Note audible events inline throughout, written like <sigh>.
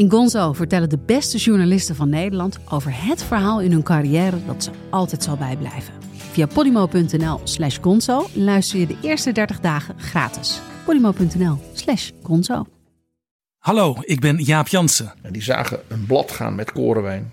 In Gonzo vertellen de beste journalisten van Nederland over het verhaal in hun carrière dat ze altijd zal bijblijven. Via podimo.nl slash gonzo luister je de eerste 30 dagen gratis. podimo.nl slash gonzo. Hallo, ik ben Jaap Jansen En die zagen een blad gaan met korenwijn.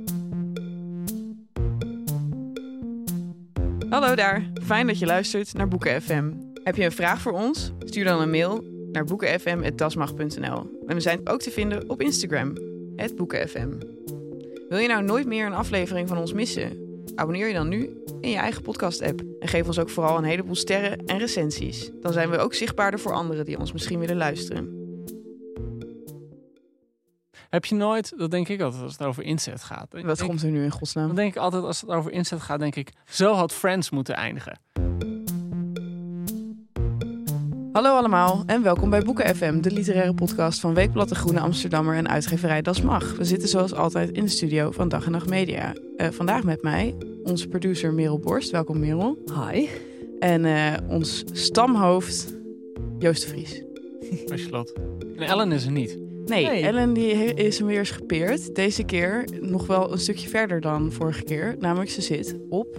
Hallo daar, fijn dat je luistert naar Boeken FM. Heb je een vraag voor ons? Stuur dan een mail naar boekenfm.dasmag.nl. En we zijn ook te vinden op Instagram, boekenfm. Wil je nou nooit meer een aflevering van ons missen? Abonneer je dan nu in je eigen podcast-app. En geef ons ook vooral een heleboel sterren en recensies. Dan zijn we ook zichtbaarder voor anderen die ons misschien willen luisteren. Heb je nooit, dat denk ik altijd als het over inzet gaat. Wat Denk- komt er nu in godsnaam? Dan denk ik altijd als het over inzet gaat, denk ik, zo had Friends moeten eindigen. Hallo allemaal en welkom bij Boeken FM, de literaire podcast van Weekblad de Groene Amsterdammer en uitgeverij Das Mag. We zitten zoals altijd in de studio van Dag en Nacht Media. Eh, vandaag met mij onze producer Merel Borst. Welkom Merel. Hi. En eh, ons stamhoofd Joost de Vries. Als je lot. En Ellen is er niet. Nee, Nee. Ellen die is hem weer eens gepeerd. Deze keer nog wel een stukje verder dan vorige keer. Namelijk ze zit op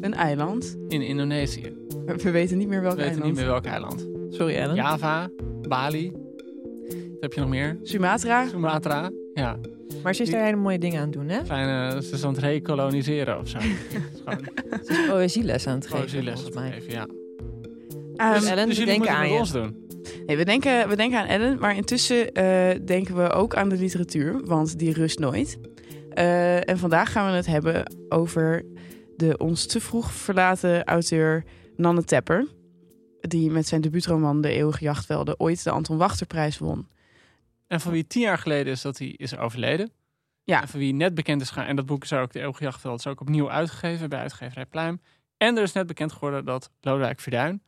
een eiland. In Indonesië. We weten niet meer welk We weten eiland. niet meer welk eiland. Sorry Ellen. Java, Bali. Wat heb je nog meer? Sumatra. Sumatra. Ja, Maar ze is daar hele mooie dingen aan het doen, hè? kleine, ze is aan het recoloniseren of zo. <laughs> Gewoon Ze is poëzieles aan het geven, poëzieles volgens mij. geven, ja. Dus Ellen, dus we denken aan je. ons doen. Nee, we denken, we denken aan Ellen, maar intussen eh, denken we ook aan de literatuur, want die rust nooit. Eh, en vandaag gaan we het hebben over de ons te vroeg verlaten auteur Nanne Tepper. Die met zijn debuutroman De Eeuwige Jachtvelden ooit de Anton Wachterprijs won. En van wie tien jaar geleden is dat hij is overleden. Ja. En van wie net bekend is gaan. En dat boek is ook, De Eeuwige Jachtveld, is ook opnieuw uitgegeven bij uitgeverij Pluim. En er is net bekend geworden dat Lodewijk Verduin,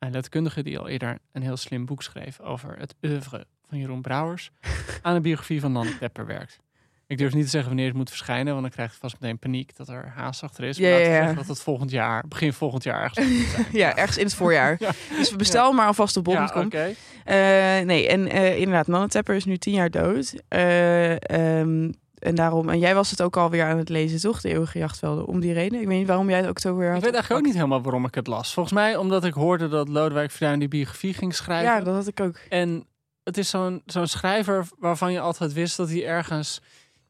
een letterkundige die al eerder een heel slim boek schreef over het oeuvre van Jeroen Brouwers, <laughs> aan een biografie van Nanne Tepper werkt. Ik durf niet te zeggen wanneer het moet verschijnen, want dan krijg je vast meteen paniek dat er haast achter is. Maar Ja, dat het volgend jaar, begin volgend jaar ergens zijn. <laughs> Ja, ergens in het voorjaar. <laughs> Ja. Dus we bestellen maar alvast op Ja, bol.com. oké. Eh, nee, en eh, inderdaad, Nanne Tepper is nu tien jaar dood. Eh, ehm, en daarom, en jij was het ook alweer aan het lezen, toch? De Eeuwige Jachtvelden, om die reden. Ik weet niet waarom jij het ook zo weer Ik had weet eigenlijk ook niet helemaal waarom ik het las. Volgens mij omdat ik hoorde dat Lodewijk Verduin die biografie ging schrijven. Ja, dat had ik ook. En het is zo'n zo'n schrijver waarvan je altijd wist dat hij ergens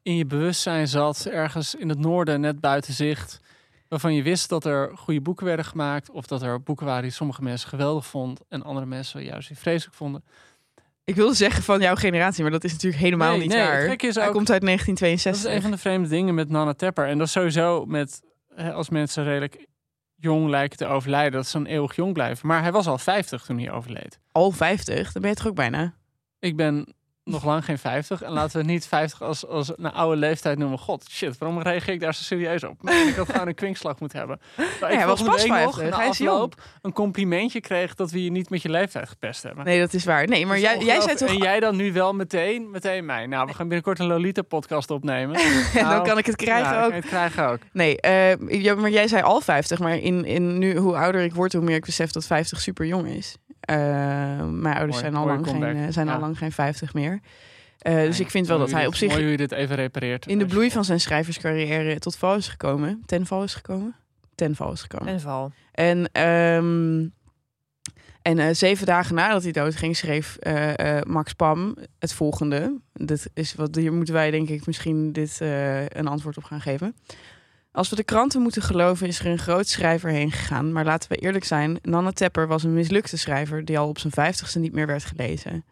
in je bewustzijn zat, ergens in het noorden, net buiten zicht. Waarvan je wist dat er goede boeken werden gemaakt, of dat er boeken waren die sommige mensen geweldig vonden en andere mensen juist weer vreselijk vonden. Ik wilde zeggen van jouw generatie, maar dat is natuurlijk helemaal Nee, niet nee, waar. Hij ook- komt uit Dat is 1962. een van de vreemde dingen met Nana Tepper. En dat is sowieso met als mensen redelijk jong lijken te overlijden, dat ze dan eeuwig jong blijven. Maar hij was al 50 toen hij overleed. Al 50, dan ben je toch ook bijna. Ik ben nog lang geen 50. En laten we niet 50 als, als een oude leeftijd noemen. God, shit, waarom reageer ik daar zo serieus op? Ik had gewoon een kwinkslag moeten hebben. Maar ik hij was pas week 50, nog, na afloop, een complimentje kreeg dat we je niet met je leeftijd gepest hebben. Nee, dat is waar. Nee, maar jij, jij zei toch... En jij dan nu wel meteen, meteen mij. Nou, we gaan binnenkort een Lolita-podcast opnemen. En <laughs> dan Nou, kan ik het krijgen ja, dan ook. het krijgen ook. Nee, ja, maar jij zei al 50, maar in, in nu, hoe ouder ik word, hoe meer ik besef dat 50 super jong is. Eh, mijn ouders Mooi, zijn, al lang, geen, eh, zijn al lang geen 50 meer. Eh, dus ik vind wel dat hij op dit- zich Mooi hoe je dit even repareert. in de bloei van zijn schrijverscarrière tot val is gekomen. Ten val is gekomen. Ten val is gekomen. En val. En, ehm, en eh, zeven dagen nadat hij doodging, schreef eh, eh, Max Pam het volgende. Dit is wat, hier moeten wij denk ik misschien dit, eh, een antwoord op gaan geven. Als we de kranten moeten geloven, is er een groot schrijver heen gegaan. Maar laten we eerlijk zijn, Nanne Tepper was een mislukte schrijver die al op zijn vijftigste niet meer werd gelezen.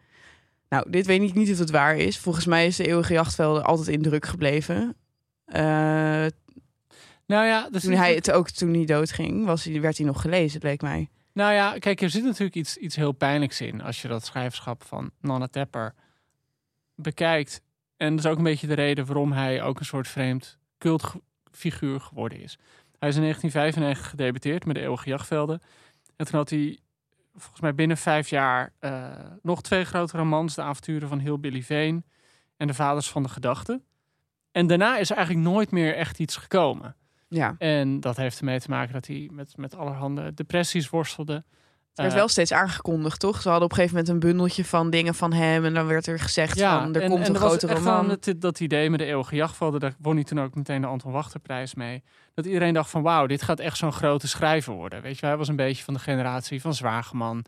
Nou, dit weet ik niet of het waar is. Volgens mij is de eeuwige jachtvelden altijd in druk gebleven. Eh, Nou ja, dus toen hij het ook toen hij doodging, was hij, werd hij nog gelezen, leek mij. Nou ja, kijk, er zit natuurlijk iets, iets heel pijnlijks in als je dat schrijverschap van Nanne Tepper bekijkt. En dat is ook een beetje de reden waarom hij ook een soort vreemd cultfiguur geworden is. Hij is in 1995 gedebuteerd met de Eeuwige Jachtvelden. En toen had hij volgens mij binnen vijf jaar eh, nog twee grote romans. De avonturen van Heel Billy Veen en De Vaders van de Gedachten. En daarna is er eigenlijk nooit meer echt iets gekomen. Ja. En dat heeft ermee te maken dat hij met, met allerhande depressies worstelde. Het werd Eh, wel steeds aangekondigd, toch? Ze hadden op een gegeven moment een bundeltje van dingen van hem. En dan werd er gezegd van, er en- komt en een grote roman. wel Dat, dat idee met de eeuwige jachtvelden, daar won hij toen ook meteen de Anton Wachterprijs mee. Dat iedereen dacht van wauw, dit gaat echt zo'n grote schrijver worden. Weet je, hij was een beetje van de generatie van Zwageman.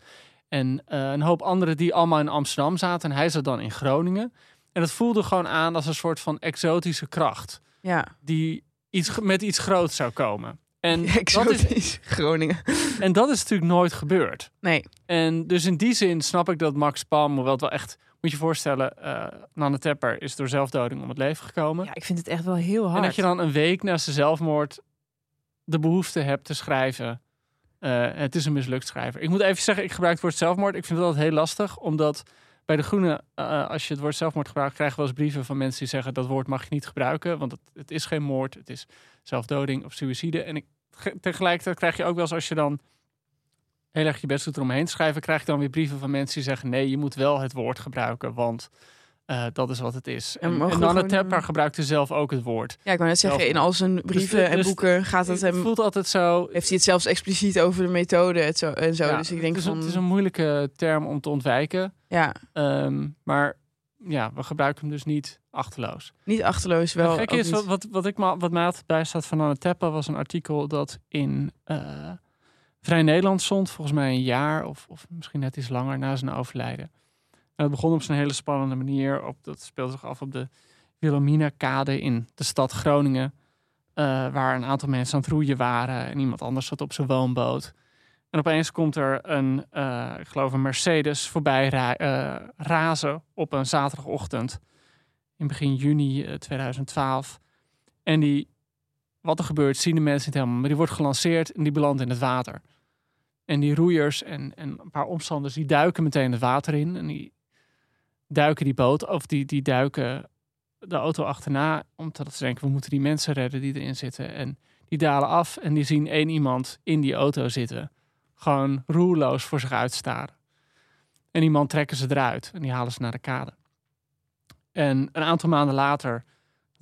En eh, een hoop anderen die allemaal in Amsterdam zaten. En hij zat dan in Groningen. En dat voelde gewoon aan als een soort van exotische kracht. Ja, Die iets, met iets groots zou komen. En <laughs> dat, is. Groningen. <laughs> en dat is natuurlijk nooit gebeurd. Nee, En dus in die zin snap ik dat Max Palm, hoewel het wel echt, moet je voorstellen, eh Nanne Tepper is door zelfdoding om het leven gekomen. Ja, ik vind het echt wel heel hard. en dat je dan een week na zijn zelfmoord de behoefte hebt te schrijven. eh, het is een mislukt schrijver. Ik moet even zeggen, ik gebruik het woord zelfmoord. Ik vind altijd heel lastig, omdat bij de Groene, eh, als je het woord zelfmoord gebruikt, krijg je wel eens brieven van mensen die zeggen dat woord mag je niet gebruiken, want het, het is geen moord, het is zelfdoding of suïcide. En ik, ge- tegelijkertijd krijg je ook wel eens als je dan heel erg je best doet eromheen te schrijven, krijg je dan weer brieven van mensen die zeggen: nee, je moet wel het woord gebruiken, want eh, dat is wat het is. En En, en Nanne gewoon, Tepper eh, gebruikte zelf ook het woord. ja, ik wou net zeggen, in al zijn brieven Dus- en dus- boeken gaat het Het hem... voelt altijd zo. Heeft hij het zelfs expliciet over de methode en zo. En zo. ja, dus ik denk het, is, een- van... het is een moeilijke term om te ontwijken. Ja, Ehm, maar ja, we gebruiken hem dus niet achterloos. niet achterloos, wel ook is, wat, wat, wat, ik ma wat mij altijd bij staat van Anne Tepper was een artikel dat in eh, Vrij Nederland stond, volgens mij een jaar of, of misschien net iets langer na zijn overlijden. En het begon op zijn hele spannende manier. Op, dat speelde zich af op de Wilhelmina-kade in de stad Groningen. eh, waar een aantal mensen aan het roeien waren en iemand anders zat op zijn woonboot. En opeens komt er een, eh, ik geloof een Mercedes voorbij ra- eh, razen op een zaterdagochtend in begin juni eh, 2012. En die, wat er gebeurt, zien de mensen niet helemaal. Maar die wordt gelanceerd en die belandt in het water. En die roeiers en, en een paar omstanders, die duiken meteen het water in. En die duiken die boot, of die, die duiken de auto achterna. Omdat ze denken, we moeten die mensen redden die erin zitten. En die dalen af en die zien één iemand in die auto zitten. Gewoon roerloos voor zich uitstaren. En die man trekken ze eruit en die halen ze naar de kade. En een aantal maanden later,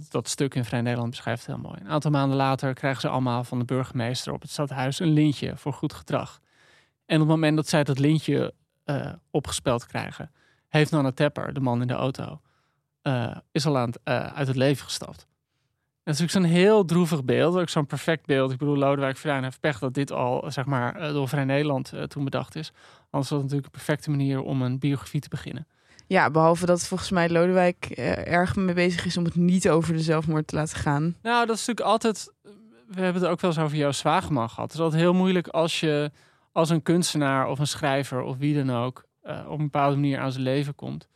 dat stuk in Vrij Nederland beschrijft heel mooi. Een aantal maanden later krijgen ze allemaal van de burgemeester op het stadhuis een lintje voor goed gedrag. En op het moment dat zij dat lintje eh, opgespeld krijgen, heeft Nanne Tepper, de man in de auto, eh, is al aan het, eh, uit het leven gestapt. Dat is natuurlijk zo'n heel droevig beeld, ook zo'n perfect beeld. Ik bedoel, Lodewijk Verduin heeft pech dat dit al zeg maar, eh, door Vrij Nederland eh, toen bedacht is. Anders was het natuurlijk een perfecte manier om een biografie te beginnen. Ja, behalve dat volgens mij Lodewijk eh, erg mee bezig is om het niet over de zelfmoord te laten gaan. Nou, dat is natuurlijk altijd. We hebben het ook wel eens over jouw Zwageman gehad. Het is altijd heel moeilijk als je als een kunstenaar of een schrijver of wie dan ook op een bepaalde manier aan zijn leven komt.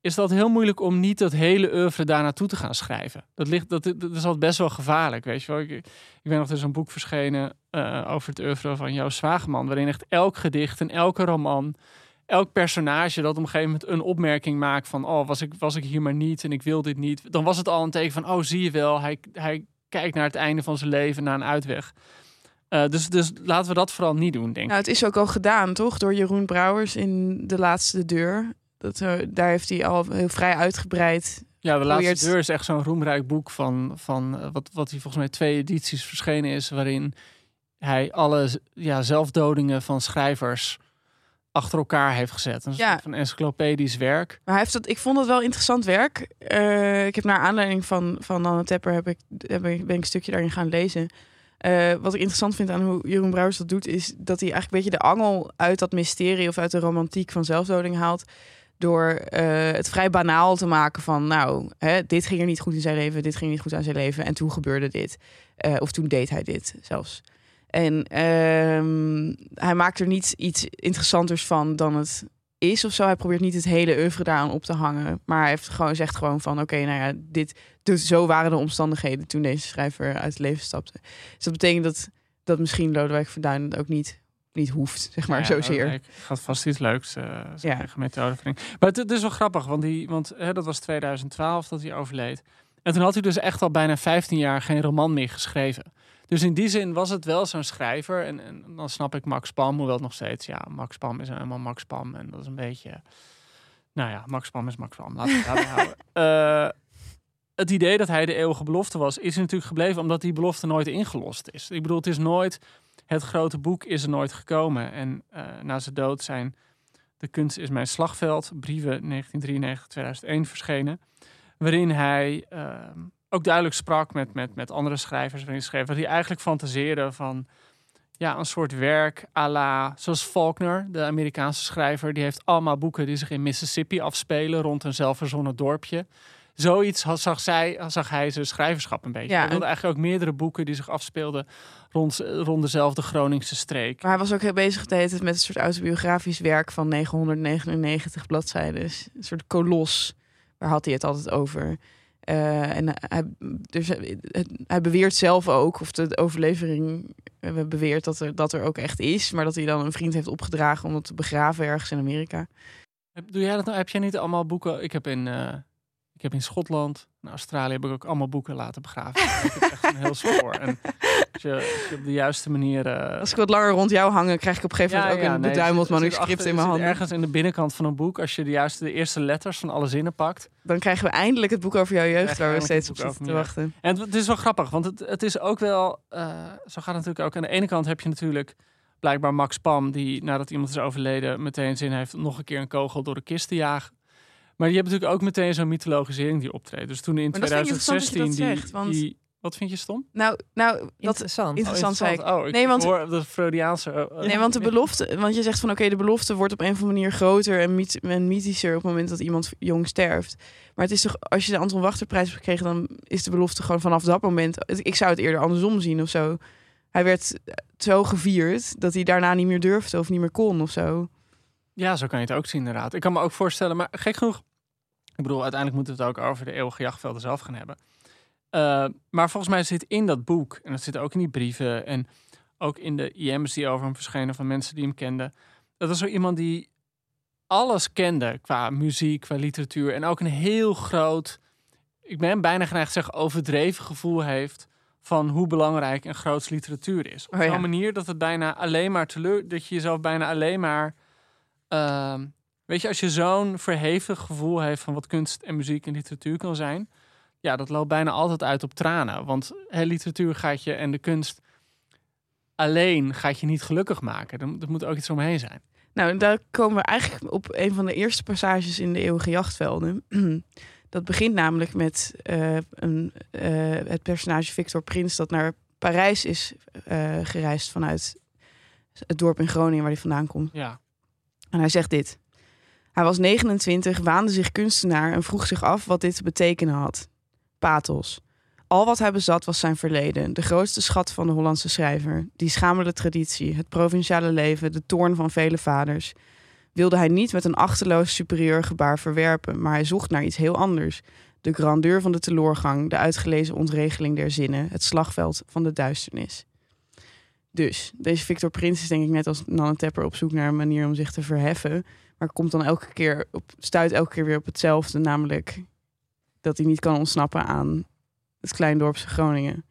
Is dat heel moeilijk om niet dat hele oeuvre daar naartoe te gaan schrijven? Dat, ligt, dat, dat is altijd best wel gevaarlijk, weet je wel. Ik, ik weet nog, er is een boek verschenen eh, over het oeuvre van jouw Zwageman. Waarin echt elk gedicht en elke roman elk personage dat op een gegeven moment een opmerking maakt van oh was ik was ik hier maar niet en ik wil dit niet dan was het al een teken van oh zie je wel hij, hij kijkt naar het einde van zijn leven naar een uitweg Eh, dus dus laten we dat vooral niet doen denk ik Nou, het is ook al gedaan, toch? Door Jeroen Brouwers in De Laatste Deur. Dat, daar heeft hij al heel vrij uitgebreid. ja de laatste probeert- deur is echt zo'n roemrijk boek van van eh, wat wat hij volgens mij twee edities verschenen is waarin hij alle ja zelfdodingen van schrijvers achter elkaar heeft gezet een Ja. soort van encyclopedisch werk Maar hij heeft dat, ik vond dat wel interessant werk. Eh, ik heb naar aanleiding van, van Anne Tepper heb ik, heb ik, ben ik een stukje daarin gaan lezen. Eh, wat ik interessant vind aan hoe Jeroen Brouwers dat doet, is dat hij eigenlijk een beetje de angel uit dat mysterie of uit de romantiek van zelfdoding haalt. Door eh, het vrij banaal te maken van, nou, hè, dit ging er niet goed in zijn leven, dit ging niet goed aan zijn leven. En toen gebeurde dit. Eh, of toen deed hij dit zelfs. En ehm, hij maakt er niet iets interessanters van dan het is of zo. Hij probeert niet het hele oeuvre daaraan op te hangen. Maar heeft gewoon, zegt gewoon van... oké, nou ja, dit, dus zo waren de omstandigheden... toen deze schrijver uit het leven stapte. Dus dat betekent dat, dat misschien Lodewijk Verduin het ook niet, niet hoeft, zeg maar, Ja, zozeer. Ik gaat vast iets leuks uh, Ja. methodevering. Maar het, het is wel grappig, want, die, want hè, dat was 2012 dat hij overleed. En toen had hij dus echt al bijna 15 jaar geen roman meer geschreven. Dus in die zin was het wel zo'n schrijver. En, en dan snap ik Max Pam, hoewel het nog steeds... Ja, Max Pam is helemaal Max Pam. En dat is een beetje... Nou ja, Max Pam is Max Pam. Laten we het daarbij houden. <laughs> Eh, het idee dat hij de eeuwige belofte was, is natuurlijk gebleven omdat die belofte nooit ingelost is. Ik bedoel, het is nooit, het grote boek is er nooit gekomen. En eh, na zijn dood zijn De Kunst is mijn slagveld, brieven 1993-2001 verschenen. Waarin hij ehm, ook duidelijk sprak met, met, met andere schrijvers. Waarin hij schreef dat hij eigenlijk fantaseerde van ja, een soort werk à la, zoals Faulkner, de Amerikaanse schrijver. Die heeft allemaal boeken die zich in Mississippi afspelen rond een zelfverzonnen dorpje zoiets had, zag, zij, zag hij zijn schrijverschap een beetje. Ja, hij wilde en- eigenlijk ook meerdere boeken die zich afspeelden rond, rond dezelfde Groningse streek. Maar hij was ook heel bezig de hele tijd met een soort autobiografisch werk van 999 bladzijden. Dus Een soort kolos. Waar had hij het altijd over? Eh, en hij, dus hij beweert zelf ook, of de overlevering eh, beweert dat er, dat er ook echt is. Maar dat hij dan een vriend heeft opgedragen om dat te begraven ergens in Amerika. Heb- Doe jij dat nou? Heb jij niet allemaal boeken? Ik heb in, eh, ik heb in Schotland, in Australië heb ik ook allemaal boeken laten begraven. <laughs> Dat is echt een heel spoor. En als je, als je op de juiste manier... eh, Als ik wat langer rond jou hangen, krijg ik op een gegeven moment ook een nee, beduimeld zit- manuscript achter- in mijn handen. Ergens in de binnenkant van een boek, als je de juiste de eerste letters van alle zinnen pakt. Dan krijgen we eindelijk het boek over jouw jeugd, waar we steeds op zitten te wachten. En het, het is wel grappig, want het, het is ook wel, eh, zo gaat het natuurlijk ook. Aan de ene kant heb je natuurlijk blijkbaar Max Pam, die nadat iemand is overleden meteen zin heeft om nog een keer een kogel door de kist te jagen. Maar je hebt natuurlijk ook meteen zo'n mythologisering die optreedt. Dus toen in Maar dat vind ik interessant dat je 2016 dat die, zegt, want- die- wat vind je stom? Nou, nou dat, Interessant. Interessant, zei ik. Oh, ik Nee, want- hoor de Freudiaanse. eh, Nee, want de belofte, want je zegt van oké, de belofte wordt op een of andere manier groter en, myth, en mythischer op het moment dat iemand jong sterft. Maar het is toch, als je de Anton Wachterprijs hebt gekregen, dan is de belofte gewoon vanaf dat moment. Ik zou het eerder andersom zien of zo. Hij werd zo gevierd dat hij daarna niet meer durfde of niet meer kon of zo. Ja, zo kan je het ook zien inderdaad. Ik kan me ook voorstellen, maar gek genoeg. Ik bedoel, uiteindelijk moeten we het ook over de eeuwige jachtvelden zelf gaan hebben. Uh, maar volgens mij zit in dat boek, en dat zit ook in die brieven en ook in de IM's die over hem verschenen van mensen die hem kenden. Dat was zo iemand die alles kende qua muziek, qua literatuur en ook een heel groot, ik ben bijna geneigd te zeggen, overdreven gevoel heeft van hoe belangrijk en groots literatuur is. Op Oh ja. zo'n manier dat het bijna alleen maar teleur, dat je jezelf bijna alleen maar Ehm, weet je, als je zo'n verheven gevoel heeft van wat kunst en muziek en literatuur kan zijn, ja, dat loopt bijna altijd uit op tranen. Want hè, literatuur gaat je en de kunst alleen gaat je niet gelukkig maken. Er, er moet ook iets omheen zijn. Nou, daar komen we eigenlijk op een van de eerste passages in de eeuwige jachtvelden. <clears throat> Dat begint namelijk met eh, een, eh, het personage Victor Prins dat naar Parijs is eh, gereisd vanuit het dorp in Groningen waar hij vandaan komt. Ja. En hij zegt dit. Hij was 29, waande zich kunstenaar en vroeg zich af wat dit te betekenen had. Pathos. Al wat hij bezat was zijn verleden, de grootste schat van de Hollandse schrijver. Die schamele traditie, het provinciale leven, de toorn van vele vaders. Wilde hij niet met een achterloos superieur gebaar verwerpen, maar hij zocht naar iets heel anders. De grandeur van de teloorgang, de uitgelezen ontregeling der zinnen, het slagveld van de duisternis. Dus, deze Victor Prins is denk ik net als Nanne Tepper op zoek naar een manier om zich te verheffen. Maar komt dan elke keer op, stuit elke keer weer op hetzelfde. Namelijk dat hij niet kan ontsnappen aan het kleindorpse Groningen.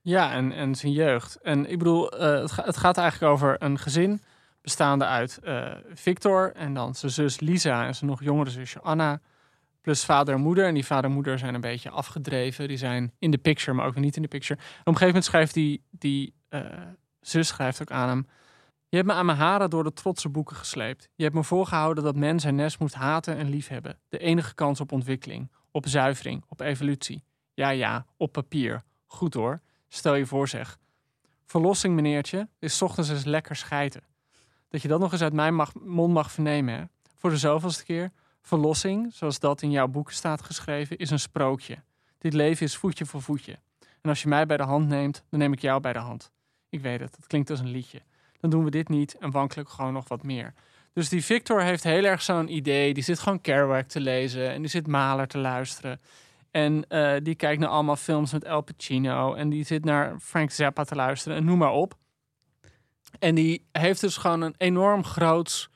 Ja, en, en zijn jeugd. En ik bedoel, eh, het, het gaat eigenlijk over een gezin bestaande uit eh, Victor en dan zijn zus Lisa en zijn nog jongere zusje Anna. Plus vader en moeder. En die vader en moeder zijn een beetje afgedreven. Die zijn in de picture, maar ook niet in de picture. En op een gegeven moment schrijft die, die eh, zus schrijft ook aan hem. Je hebt me aan mijn haren door de trotse boeken gesleept. Je hebt me voorgehouden dat men zijn nest moet haten en liefhebben. De enige kans op ontwikkeling, op zuivering, op evolutie. Ja, ja, op papier. Goed hoor. Stel je voor zeg. Verlossing, meneertje, is ochtends eens lekker schijten. Dat je dat nog eens uit mijn mond mag vernemen, hè? Voor de zoveelste keer. Verlossing, zoals dat in jouw boeken staat geschreven, is een sprookje. Dit leven is voetje voor voetje. En als je mij bij de hand neemt, dan neem ik jou bij de hand. Ik weet het, het klinkt als een liedje. Dan doen we dit niet en wankelijk gewoon nog wat meer. Dus die Victor heeft heel erg zo'n idee. Die zit gewoon Kerouac te lezen en die zit Mahler te luisteren. En eh, die kijkt naar allemaal films met El Pacino. En die zit naar Frank Zappa te luisteren en noem maar op. En die heeft dus gewoon een enorm groots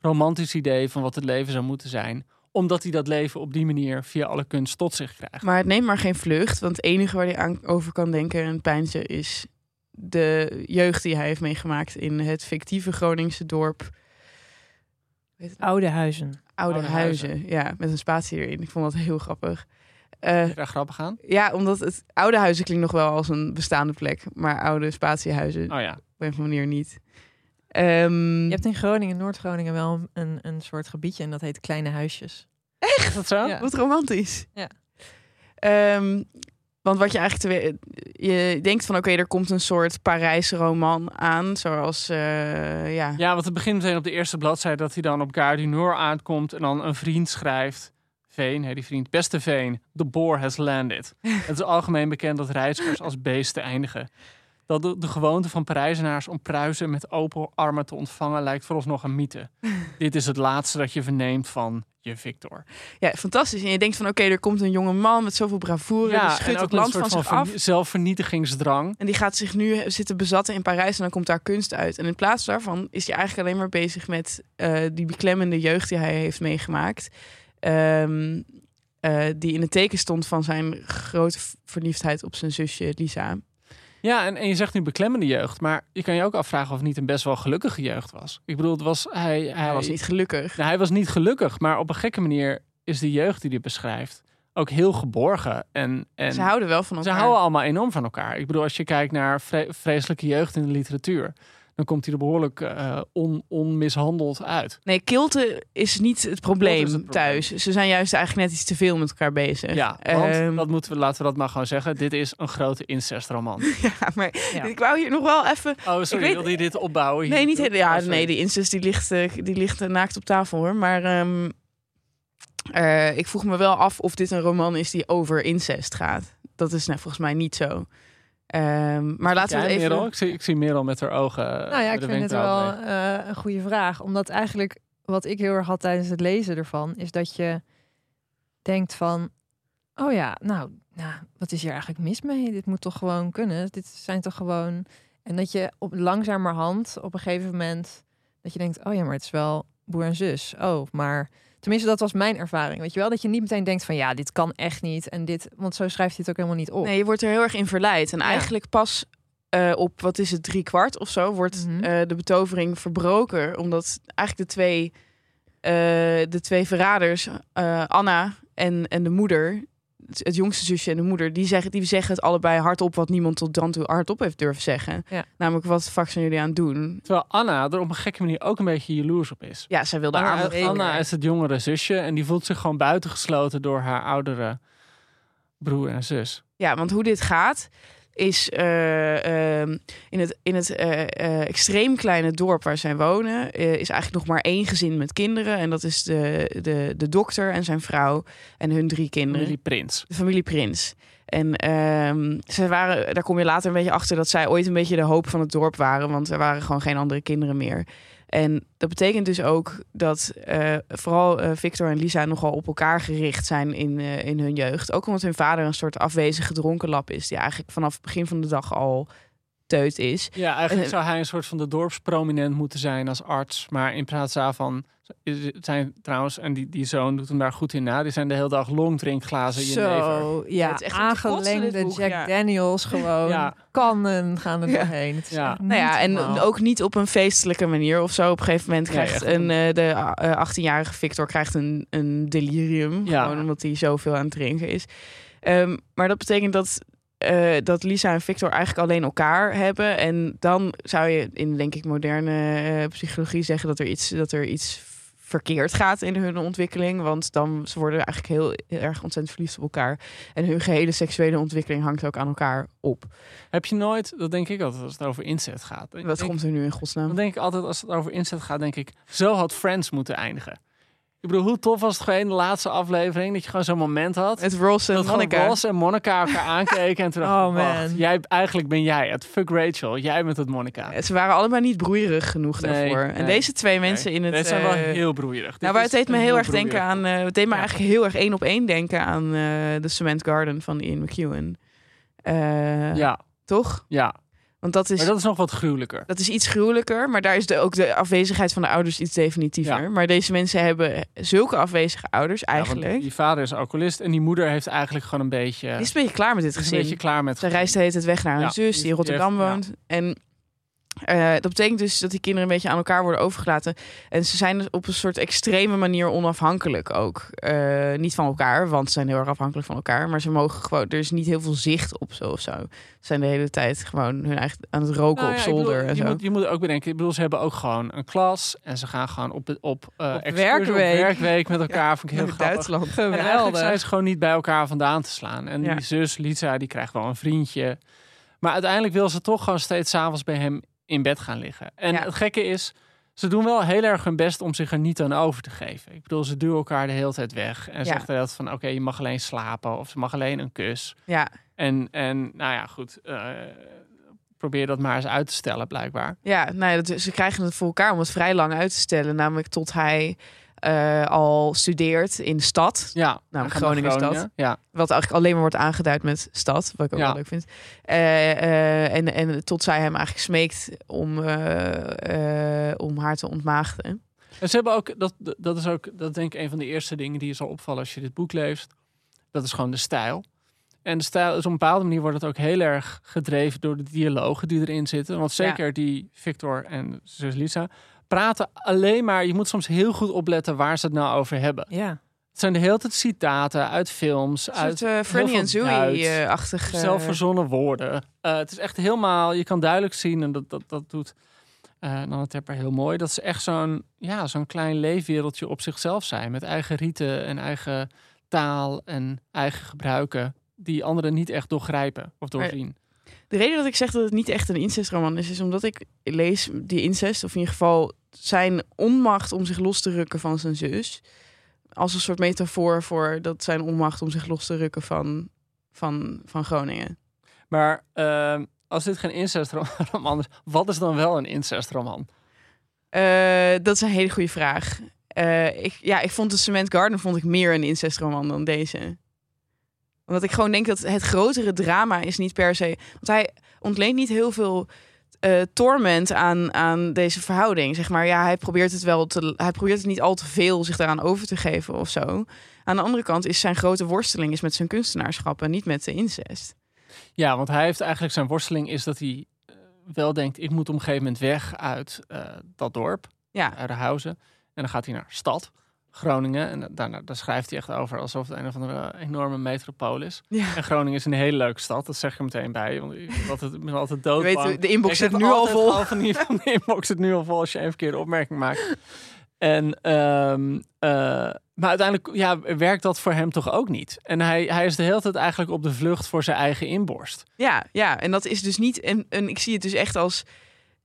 romantisch idee van wat het leven zou moeten zijn. Omdat hij dat leven op die manier via alle kunst tot zich krijgt. Maar het neemt maar geen vlucht. Want het enige waar hij aan over kan denken en pijnzen is de jeugd die hij heeft meegemaakt in het fictieve Groningse dorp. Weet het nou? Oude huizen. Oude, Oude huizen. Huizen. Ja, met een spatie erin. Ik vond dat heel grappig. Eh, er daar grappig aan? ja, omdat het oude huizen klinkt nog wel als een bestaande plek. Maar oude spatiehuizen Oh ja. op een of andere manier niet. Ehm, Je hebt in Groningen, Noord-Groningen, wel een, een soort gebiedje en dat heet Kleine Huisjes. Is dat zo? Ja. Wat romantisch. Ja. Ehm, want wat je eigenlijk je denkt van oké, er komt een soort Parijse roman aan, zoals eh, ja. Ja, want het begint meteen op de eerste bladzijde dat hij dan op Gare du Nord aankomt en dan een vriend schrijft. Veen, hè, die vriend. Beste Veen, the boar has landed. <laughs> het is algemeen bekend dat reizigers als beesten eindigen. Dat de, de gewoonte van Parijzenaars om pruisen met open armen te ontvangen lijkt vooralsnog een mythe. <laughs> Dit is het laatste dat je verneemt van je Victor. ja, fantastisch. En je denkt van oké, er komt een jonge man met zoveel bravoure, die schudt en het land een van zich af. vernie- zelfvernietigingsdrang. En die gaat zich nu zitten bezatten in Parijs en dan komt daar kunst uit. En in plaats daarvan is hij eigenlijk alleen maar bezig met eh, die beklemmende jeugd die hij heeft meegemaakt. Ehm, eh, die in het teken stond van zijn grote verliefdheid op zijn zusje Lisa. Ja, en, en je zegt nu beklemmende jeugd, maar je kan je ook afvragen of het niet een best wel gelukkige jeugd was. Ik bedoel, het was, hij, hij, Hij was niet gelukkig. Nou, hij was niet gelukkig, maar op een gekke manier is de jeugd die hij beschrijft ook heel geborgen. En, en Ze houden wel van ze elkaar. houden allemaal enorm van elkaar. Ik bedoel, als je kijkt naar vre- vreselijke jeugd in de literatuur, dan komt hij er behoorlijk eh, on, onmishandeld uit. Nee, kilte is niet het probleem, het thuis. Ze zijn juist eigenlijk net iets te veel met elkaar bezig. Ja, want Ehm, dat moeten we, laten we dat maar gewoon zeggen. Dit is een grote incestroman. <laughs> ja, maar Ja. ik wou hier nog wel even... Oh, sorry, weet- wilde je dit opbouwen? hier? Nee, niet ja, Oh, nee, die incest die ligt, eh, die ligt eh, naakt op tafel hoor. Maar ehm, eh, ik vroeg me wel af of dit een roman is die over incest gaat. Dat is nou, volgens mij niet zo. Ehm, maar laten we het even... Merel? Ik zie, ik zie Merel met haar ogen. eh, Nou ja, ik vind het wel eh, een goede vraag. Omdat eigenlijk wat ik heel erg had tijdens het lezen ervan, is dat je denkt van, oh ja, nou, nou, wat is hier eigenlijk mis mee? Dit moet toch gewoon kunnen? Dit zijn toch gewoon... En dat je op langzamerhand op een gegeven moment, dat je denkt, oh ja, maar het is wel broer en zus. Oh, maar... Tenminste, dat was mijn ervaring. Weet je wel, dat je niet meteen denkt van ja, dit kan echt niet. En dit, want zo schrijft hij het ook helemaal niet op. Nee, je wordt er heel erg in verleid. En Ja. eigenlijk pas eh, op, wat is het, drie kwart of zo, wordt Mhm. eh, de betovering verbroken. Omdat eigenlijk de twee, eh, de twee verraders, Anna en, en de moeder, het, jongste zusje en de moeder, die zeggen, die zeggen het allebei hardop wat niemand tot dan toe hardop heeft durven zeggen. Ja. Namelijk, wat de fuck zijn jullie aan het doen? Terwijl Anna er op een gekke manier ook een beetje jaloers op is. Ja, zij wilde Anna, aandacht. Anna is het jongere zusje en die voelt zich gewoon buitengesloten door haar oudere broer en zus. Ja, want hoe dit gaat is eh, ehm, in het, in het eh, eh, extreem kleine dorp waar zij wonen, is eigenlijk nog maar één gezin met kinderen. En dat is de, de, de dokter en zijn vrouw en hun drie kinderen. Familie Prins. De familie Prins. En ehm ze waren, daar kom je later een beetje achter dat zij ooit een beetje de hoop van het dorp waren, want er waren gewoon geen andere kinderen meer. En dat betekent dus ook dat eh, vooral eh, Victor en Lisa nogal op elkaar gericht zijn in, eh, in hun jeugd. Ook omdat hun vader een soort afwezige dronkenlap is, die eigenlijk vanaf het begin van de dag al teut is. Ja, eigenlijk zou hij een soort van de dorpsprominent moeten zijn als arts. Maar in plaats daarvan is- zijn trouwens, en die, die zoon doet hem daar goed in na, die zijn de hele dag longdrinkglazen in je. Zo, ja, het is echt aangelengde boek, Jack ja. Daniels gewoon. <laughs> Ja. Kannen gaan er doorheen. Het is Ja. Nou ja, en normaal. ook niet op een feestelijke manier of zo. Op een gegeven moment krijgt een, eh, de eh, 18-jarige Victor krijgt een, een delirium. Ja. Gewoon omdat hij zoveel aan het drinken is. Ehm, maar dat betekent dat, eh, dat Lisa en Victor eigenlijk alleen elkaar hebben. En dan zou je in, denk ik, moderne eh, psychologie zeggen dat er iets, dat er iets verkeerd gaat in hun ontwikkeling. Want dan ze worden eigenlijk heel, heel erg ontzettend verliefd op elkaar. En hun gehele seksuele ontwikkeling hangt ook aan elkaar op. Heb je nooit, dat denk ik altijd als het over inzet gaat. Wat denk- komt er nu in godsnaam? Dan denk ik altijd als het over inzet gaat, denk ik, zo had Friends moeten eindigen. Ik bedoel, hoe tof was het gewoon in de laatste aflevering dat je gewoon zo'n moment had. Het Ross en Monica. Ross en Monica elkaar <laughs> aankeken en toen dacht ik, Oh, man. wacht, jij, eigenlijk ben jij het. Fuck Rachel, jij bent het Monica. Ze waren allebei niet broeierig genoeg Nee, daarvoor. En deze twee mensen in het... Dit zijn wel eh, heel broeierig. Dit nou, waar is het deed me heel erg denken aan... eh, het deed me Ja. eigenlijk heel erg één op één denken aan eh The Cement Garden van Ian McEwan. Ja, Toch? ja. Want dat is, Maar dat is nog wat gruwelijker. dat is iets gruwelijker, maar daar is de, ook de afwezigheid van de ouders iets definitiever. Ja. Maar deze mensen hebben zulke afwezige ouders Ja, eigenlijk. die vader is alcoholist en die moeder heeft eigenlijk gewoon een beetje... die is een beetje klaar met dit is een gezin. beetje klaar met... Ze reist de hele tijd weg naar hun Ja, zus die- die in Rotterdam heeft- ja. woont. En eh, dat betekent dus dat die kinderen een beetje aan elkaar worden overgelaten. En ze zijn dus op een soort extreme manier onafhankelijk ook. Eh, niet van elkaar, want ze zijn heel erg afhankelijk van elkaar. Maar ze mogen gewoon, er is niet heel veel zicht op zo of zo. Ze zijn de hele tijd gewoon hun eigen aan het roken Nou op ja, zolder bedoel, en je, zo. moet, je moet ook bedenken, ik bedoel, ze hebben ook gewoon een klas en ze gaan gewoon op, op, eh Op werkweek. met elkaar. Vond ik heel grappig. Duitsland. En eigenlijk Geweldig. zijn ze gewoon niet bij elkaar vandaan te slaan. En Ja. die zus, Lisa, die krijgt wel een vriendje. Maar uiteindelijk wil ze toch gewoon steeds s'avonds bij hem in bed gaan liggen. En Ja. het gekke is, ze doen wel heel erg hun best om zich er niet aan over te geven. Ik bedoel, ze duwen elkaar de hele tijd weg. En Ja. de hele tijd van, oké, je mag alleen slapen. Of ze mag alleen een kus. Ja, En, en nou ja, goed. eh, probeer dat maar eens uit te stellen, blijkbaar. ja nou, dat, ze krijgen het voor elkaar om het vrij lang uit te stellen. Namelijk tot hij eh, al studeert in de stad. Ja, Nou, Groningen. Groningen. Ja, Wat eigenlijk alleen maar wordt aangeduid met stad. Wat ik ook Ja. wel leuk vind. Eh, eh, en, en tot zij hem eigenlijk smeekt om, om haar te ontmaagden. En ze hebben ook, dat, dat is ook, dat denk ik een van de eerste dingen die je zal opvallen als je dit boek leest. Dat is gewoon de stijl. En de stijl is op een bepaalde manier wordt het ook heel erg gedreven door de dialogen die erin zitten. Want zeker die Victor en zus Lisa praten alleen maar, je moet soms heel goed opletten waar ze het nou over hebben. Ja. Het zijn de hele tijd citaten uit films, Een uit soort uh, Franny en veel Duits. Zoe-achtig. zelfverzonnen woorden. Eh, het is echt helemaal, je kan duidelijk zien, en dat, dat, dat doet eh Nanne Tepper heel mooi, dat ze echt zo'n ja, zo'n klein leefwereldje op zichzelf zijn. Met eigen rieten en eigen taal en eigen gebruiken, die anderen niet echt doorgrijpen of doorzien. De reden dat ik zeg dat het niet echt een incestroman is, is omdat ik lees die incest, of in ieder geval zijn onmacht om zich los te rukken van zijn zus, als een soort metafoor voor dat zijn onmacht om zich los te rukken van, van, van Groningen. Maar eh, als dit geen incestraman is, wat is dan wel een incestraman? Uh, dat is een hele goede vraag. Uh, ik, ja, ik vond de Cement Garden vond ik meer een incestroman dan deze. Omdat ik gewoon denk dat het grotere drama is niet per se... Want hij ontleent niet heel veel uh, torment aan, aan deze verhouding. Zeg maar, ja, hij probeert het wel te... Hij probeert het niet al te veel zich daaraan over te geven of zo. Aan de andere kant is zijn grote worsteling is met zijn kunstenaarschap en niet met de incest. Ja, want hij heeft eigenlijk zijn worsteling is dat hij uh, wel denkt... ik moet op een gegeven moment weg uit uh, dat dorp, ja. uit de huizen. En dan gaat hij naar stad, Groningen. En daarna, daar schrijft hij echt over alsof het een of andere enorme metropool is. Ja. En Groningen is een hele leuke stad, dat zeg ik er meteen bij. Want ik ben altijd, ik ben altijd dood. Weet, de inbox zit nu al vol. Van die, van de inbox zit nu al vol als je een verkeerde opmerking maakt. En, um, uh, maar uiteindelijk ja, werkt dat voor hem toch ook niet. En hij, hij is de hele tijd eigenlijk op de vlucht voor zijn eigen inborst. Ja, ja en dat is dus niet. En, en ik zie het dus echt als.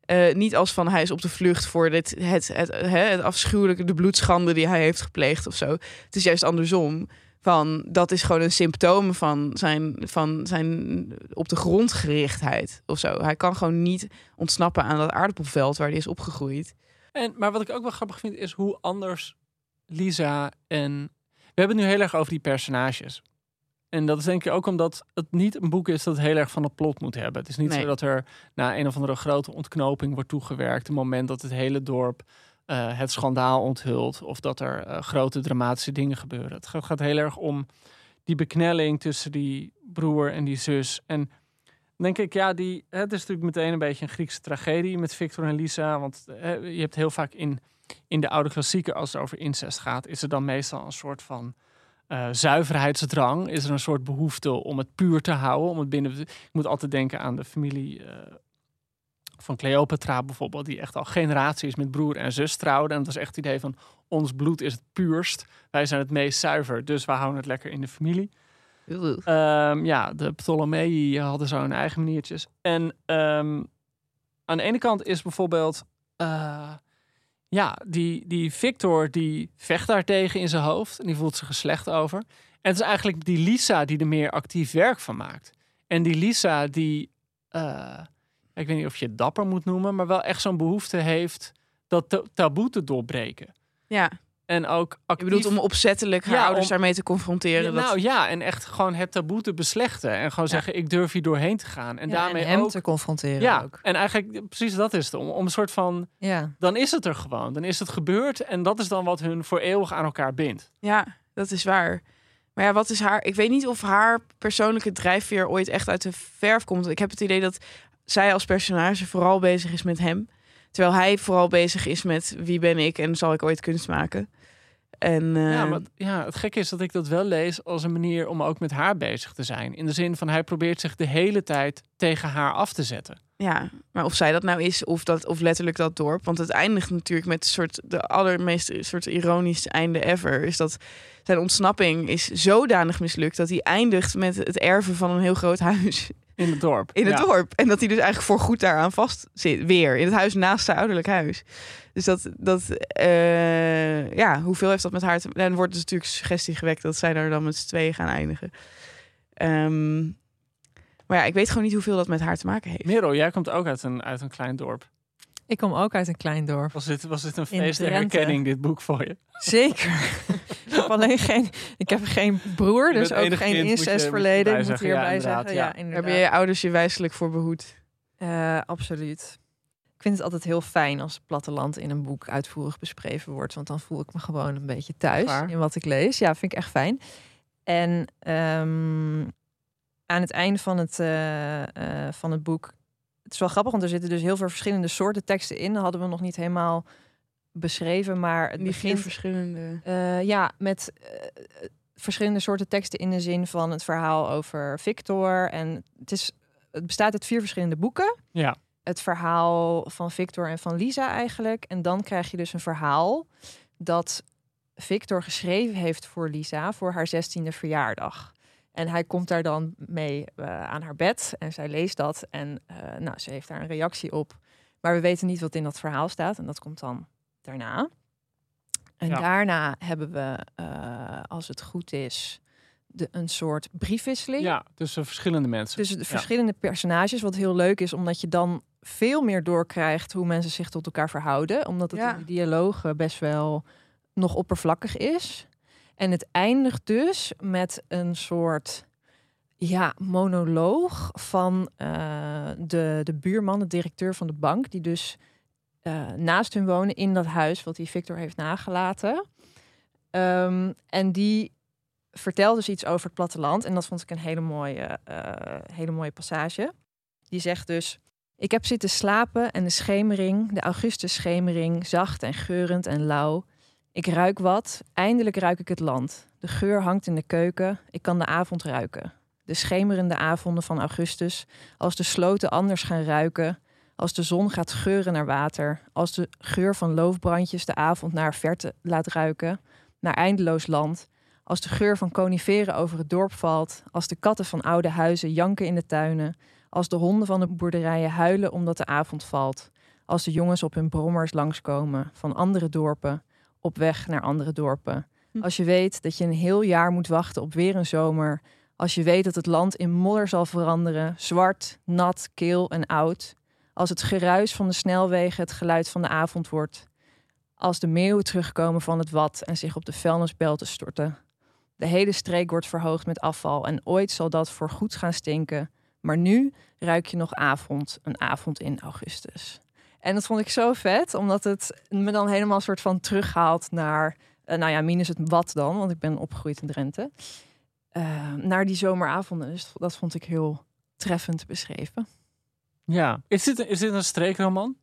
Uh, niet als van hij is op de vlucht voor dit, het, het, het, het afschuwelijke, de bloedschande die hij heeft gepleegd of zo. Het is juist andersom. Van dat is gewoon een symptoom van zijn, van zijn op de grond gerichtheid of zo. Hij kan gewoon niet ontsnappen aan dat aardappelveld waar hij is opgegroeid. En, maar wat ik ook wel grappig vind, is hoe anders Lisa en. We hebben het nu heel erg over die personages. En dat is denk ik ook omdat het niet een boek is dat heel erg van het plot moet hebben. Het is niet Nee. zo dat er na een of andere grote ontknoping wordt toegewerkt. Het moment dat het hele dorp uh, het schandaal onthult. Of dat er uh, grote dramatische dingen gebeuren. Het gaat, gaat heel erg om die beknelling tussen die broer en die zus. En denk ik, ja, die, het is natuurlijk meteen een beetje een Griekse tragedie met Victor en Lisa. Want uh, je hebt heel vaak in, in de oude klassieken, als het over incest gaat, is er dan meestal een soort van uh, zuiverheidsdrang. Is er een soort behoefte om het puur te houden. Om het binnen. Ik moet altijd denken aan de familie uh, van Cleopatra bijvoorbeeld, die echt al generaties met broer en zus trouwde. En dat was echt het idee van ons bloed is het puurst. Wij zijn het meest zuiver, dus we houden het lekker in de familie. Um, ja, de Ptolemei hadden zo hun eigen maniertjes. En um, aan de ene kant is bijvoorbeeld, uh, ja, die, die Victor die vecht daartegen in zijn hoofd en die voelt zich er slecht over. En het is eigenlijk die Lisa die er meer actief werk van maakt. En die Lisa die, uh, ik weet niet of je het dapper moet noemen, maar wel echt zo'n behoefte heeft dat taboe te doorbreken. Ja. En ook Je actief... bedoelt om opzettelijk haar Ja, ouders om- daarmee te confronteren. Ja, dat- nou ja, en echt gewoon het taboe te beslechten. En gewoon zeggen, ik durf hier doorheen te gaan. En Ja, daarmee en hem ook... te confronteren ja, ook. en eigenlijk precies dat is het. Om, om een soort van... Ja. Dan is het er gewoon. Dan is het gebeurd. En dat is dan wat hun voor eeuwig aan elkaar bindt. Ja, dat is waar. Maar ja, wat is haar... Ik weet niet of haar persoonlijke drijfveer ooit echt uit de verf komt. Want Ik heb het idee dat zij als personage vooral bezig is met hem. Terwijl hij vooral bezig is met wie ben ik en zal ik ooit kunst maken. En eh, Ja, maar ja, het gekke is dat ik dat wel lees als een manier om ook met haar bezig te zijn. In de zin van hij probeert zich de hele tijd tegen haar af te zetten. Ja, maar of zij dat nou is of, dat, of letterlijk dat dorp. Want het eindigt natuurlijk met een soort de allermeest soort ironisch einde ever. Is dat zijn ontsnapping is zodanig mislukt dat hij eindigt met het erven van een heel groot huis In het dorp. in het Ja. dorp. En dat hij dus eigenlijk voor goed daaraan vast zit. Weer in het huis naast zijn ouderlijk huis. Dus dat, dat eh, ja, hoeveel heeft dat met haar te Dan wordt dus natuurlijk suggestie gewekt dat zij daar dan met z'n tweeën gaan eindigen. Ehm, maar ja, ik weet gewoon niet hoeveel dat met haar te maken heeft. Merel, jij komt ook uit een, uit een klein dorp. Ik kom ook uit een klein dorp. Was dit, was dit een In feest der herkenning, dit boek voor je? Zeker. <laughs> ik heb alleen geen, ik heb geen broer, Je dus ook geen je- incestverleden. moet Ik je moet erbij hierbij zeggen. zeggen. Ja, Ja, inderdaad. Hebben je ouders je wijselijk voor behoed? Eh, absoluut. Ik vind het altijd heel fijn als het platteland in een boek uitvoerig beschreven wordt. Want dan voel ik me gewoon een beetje thuis Waar? in wat ik lees. Ja, vind ik echt fijn. En ehm, aan het einde van het, eh, eh, van het boek... Het is wel grappig, want er zitten dus heel veel verschillende soorten teksten in. Dat hadden we nog niet helemaal beschreven, maar het begint... verschillende. Eh, ja, met verschillende soorten teksten in de zin van het verhaal over Victor. En het, is, het bestaat uit vier verschillende boeken. Ja. Het verhaal van Victor en van Lisa eigenlijk. En dan krijg je dus een verhaal dat Victor geschreven heeft voor Lisa voor haar 16e verjaardag. En hij komt daar dan mee eh, aan haar bed en zij leest dat. En eh, nou, ze heeft daar een reactie op. Maar we weten niet wat in dat verhaal staat. En dat komt dan daarna. En Ja. daarna hebben we, eh, als het goed is, de, een soort briefwisseling. Ja, tussen verschillende mensen. Tussen de Ja. verschillende personages. Wat heel leuk is, omdat je dan veel meer doorkrijgt hoe mensen zich tot elkaar verhouden. Omdat het Ja. in die dialogen best wel nog oppervlakkig is. En het eindigt dus met een soort ja, monoloog van eh, de, de buurman, de directeur van de bank, die dus eh, naast hun wonen in dat huis wat die Victor heeft nagelaten. Ehm, en die vertelt dus iets over het platteland. En dat vond ik een hele mooie, eh, hele mooie passage. Die zegt dus... Ik heb zitten slapen en de schemering, de augustusschemering, zacht en geurend en lauw. Ik ruik wat, eindelijk ruik ik het land. De geur hangt in de keuken, ik kan de avond ruiken. De schemerende avonden van augustus, als de sloten anders gaan ruiken, als de zon gaat geuren naar water, als de geur van loofbrandjes de avond naar verte laat ruiken, naar eindeloos land, als de geur van coniferen over het dorp valt, als de katten van oude huizen janken in de tuinen, als de honden van de boerderijen huilen omdat de avond valt, als de jongens op hun brommers langskomen van andere dorpen, op weg naar andere dorpen. Hm. Als je weet dat je een heel jaar moet wachten op weer een zomer, als je weet dat het land in modder zal veranderen, zwart, nat, kil en oud, als het geruis van de snelwegen het geluid van de avond wordt, als de meeuwen terugkomen van het wat en zich op de vuilnisbelten storten. De hele streek wordt verhoogd met afval en ooit zal dat voor goed gaan stinken. Maar nu ruik je nog avond, een avond in augustus. En dat vond ik zo vet, omdat het me dan helemaal een soort van terughaalt naar, eh, nou ja, minus het wat dan, want ik ben opgegroeid in Drenthe, eh, naar die zomeravonden. Dus dat vond ik heel treffend beschreven. Ja. Is dit, is dit een streekroman?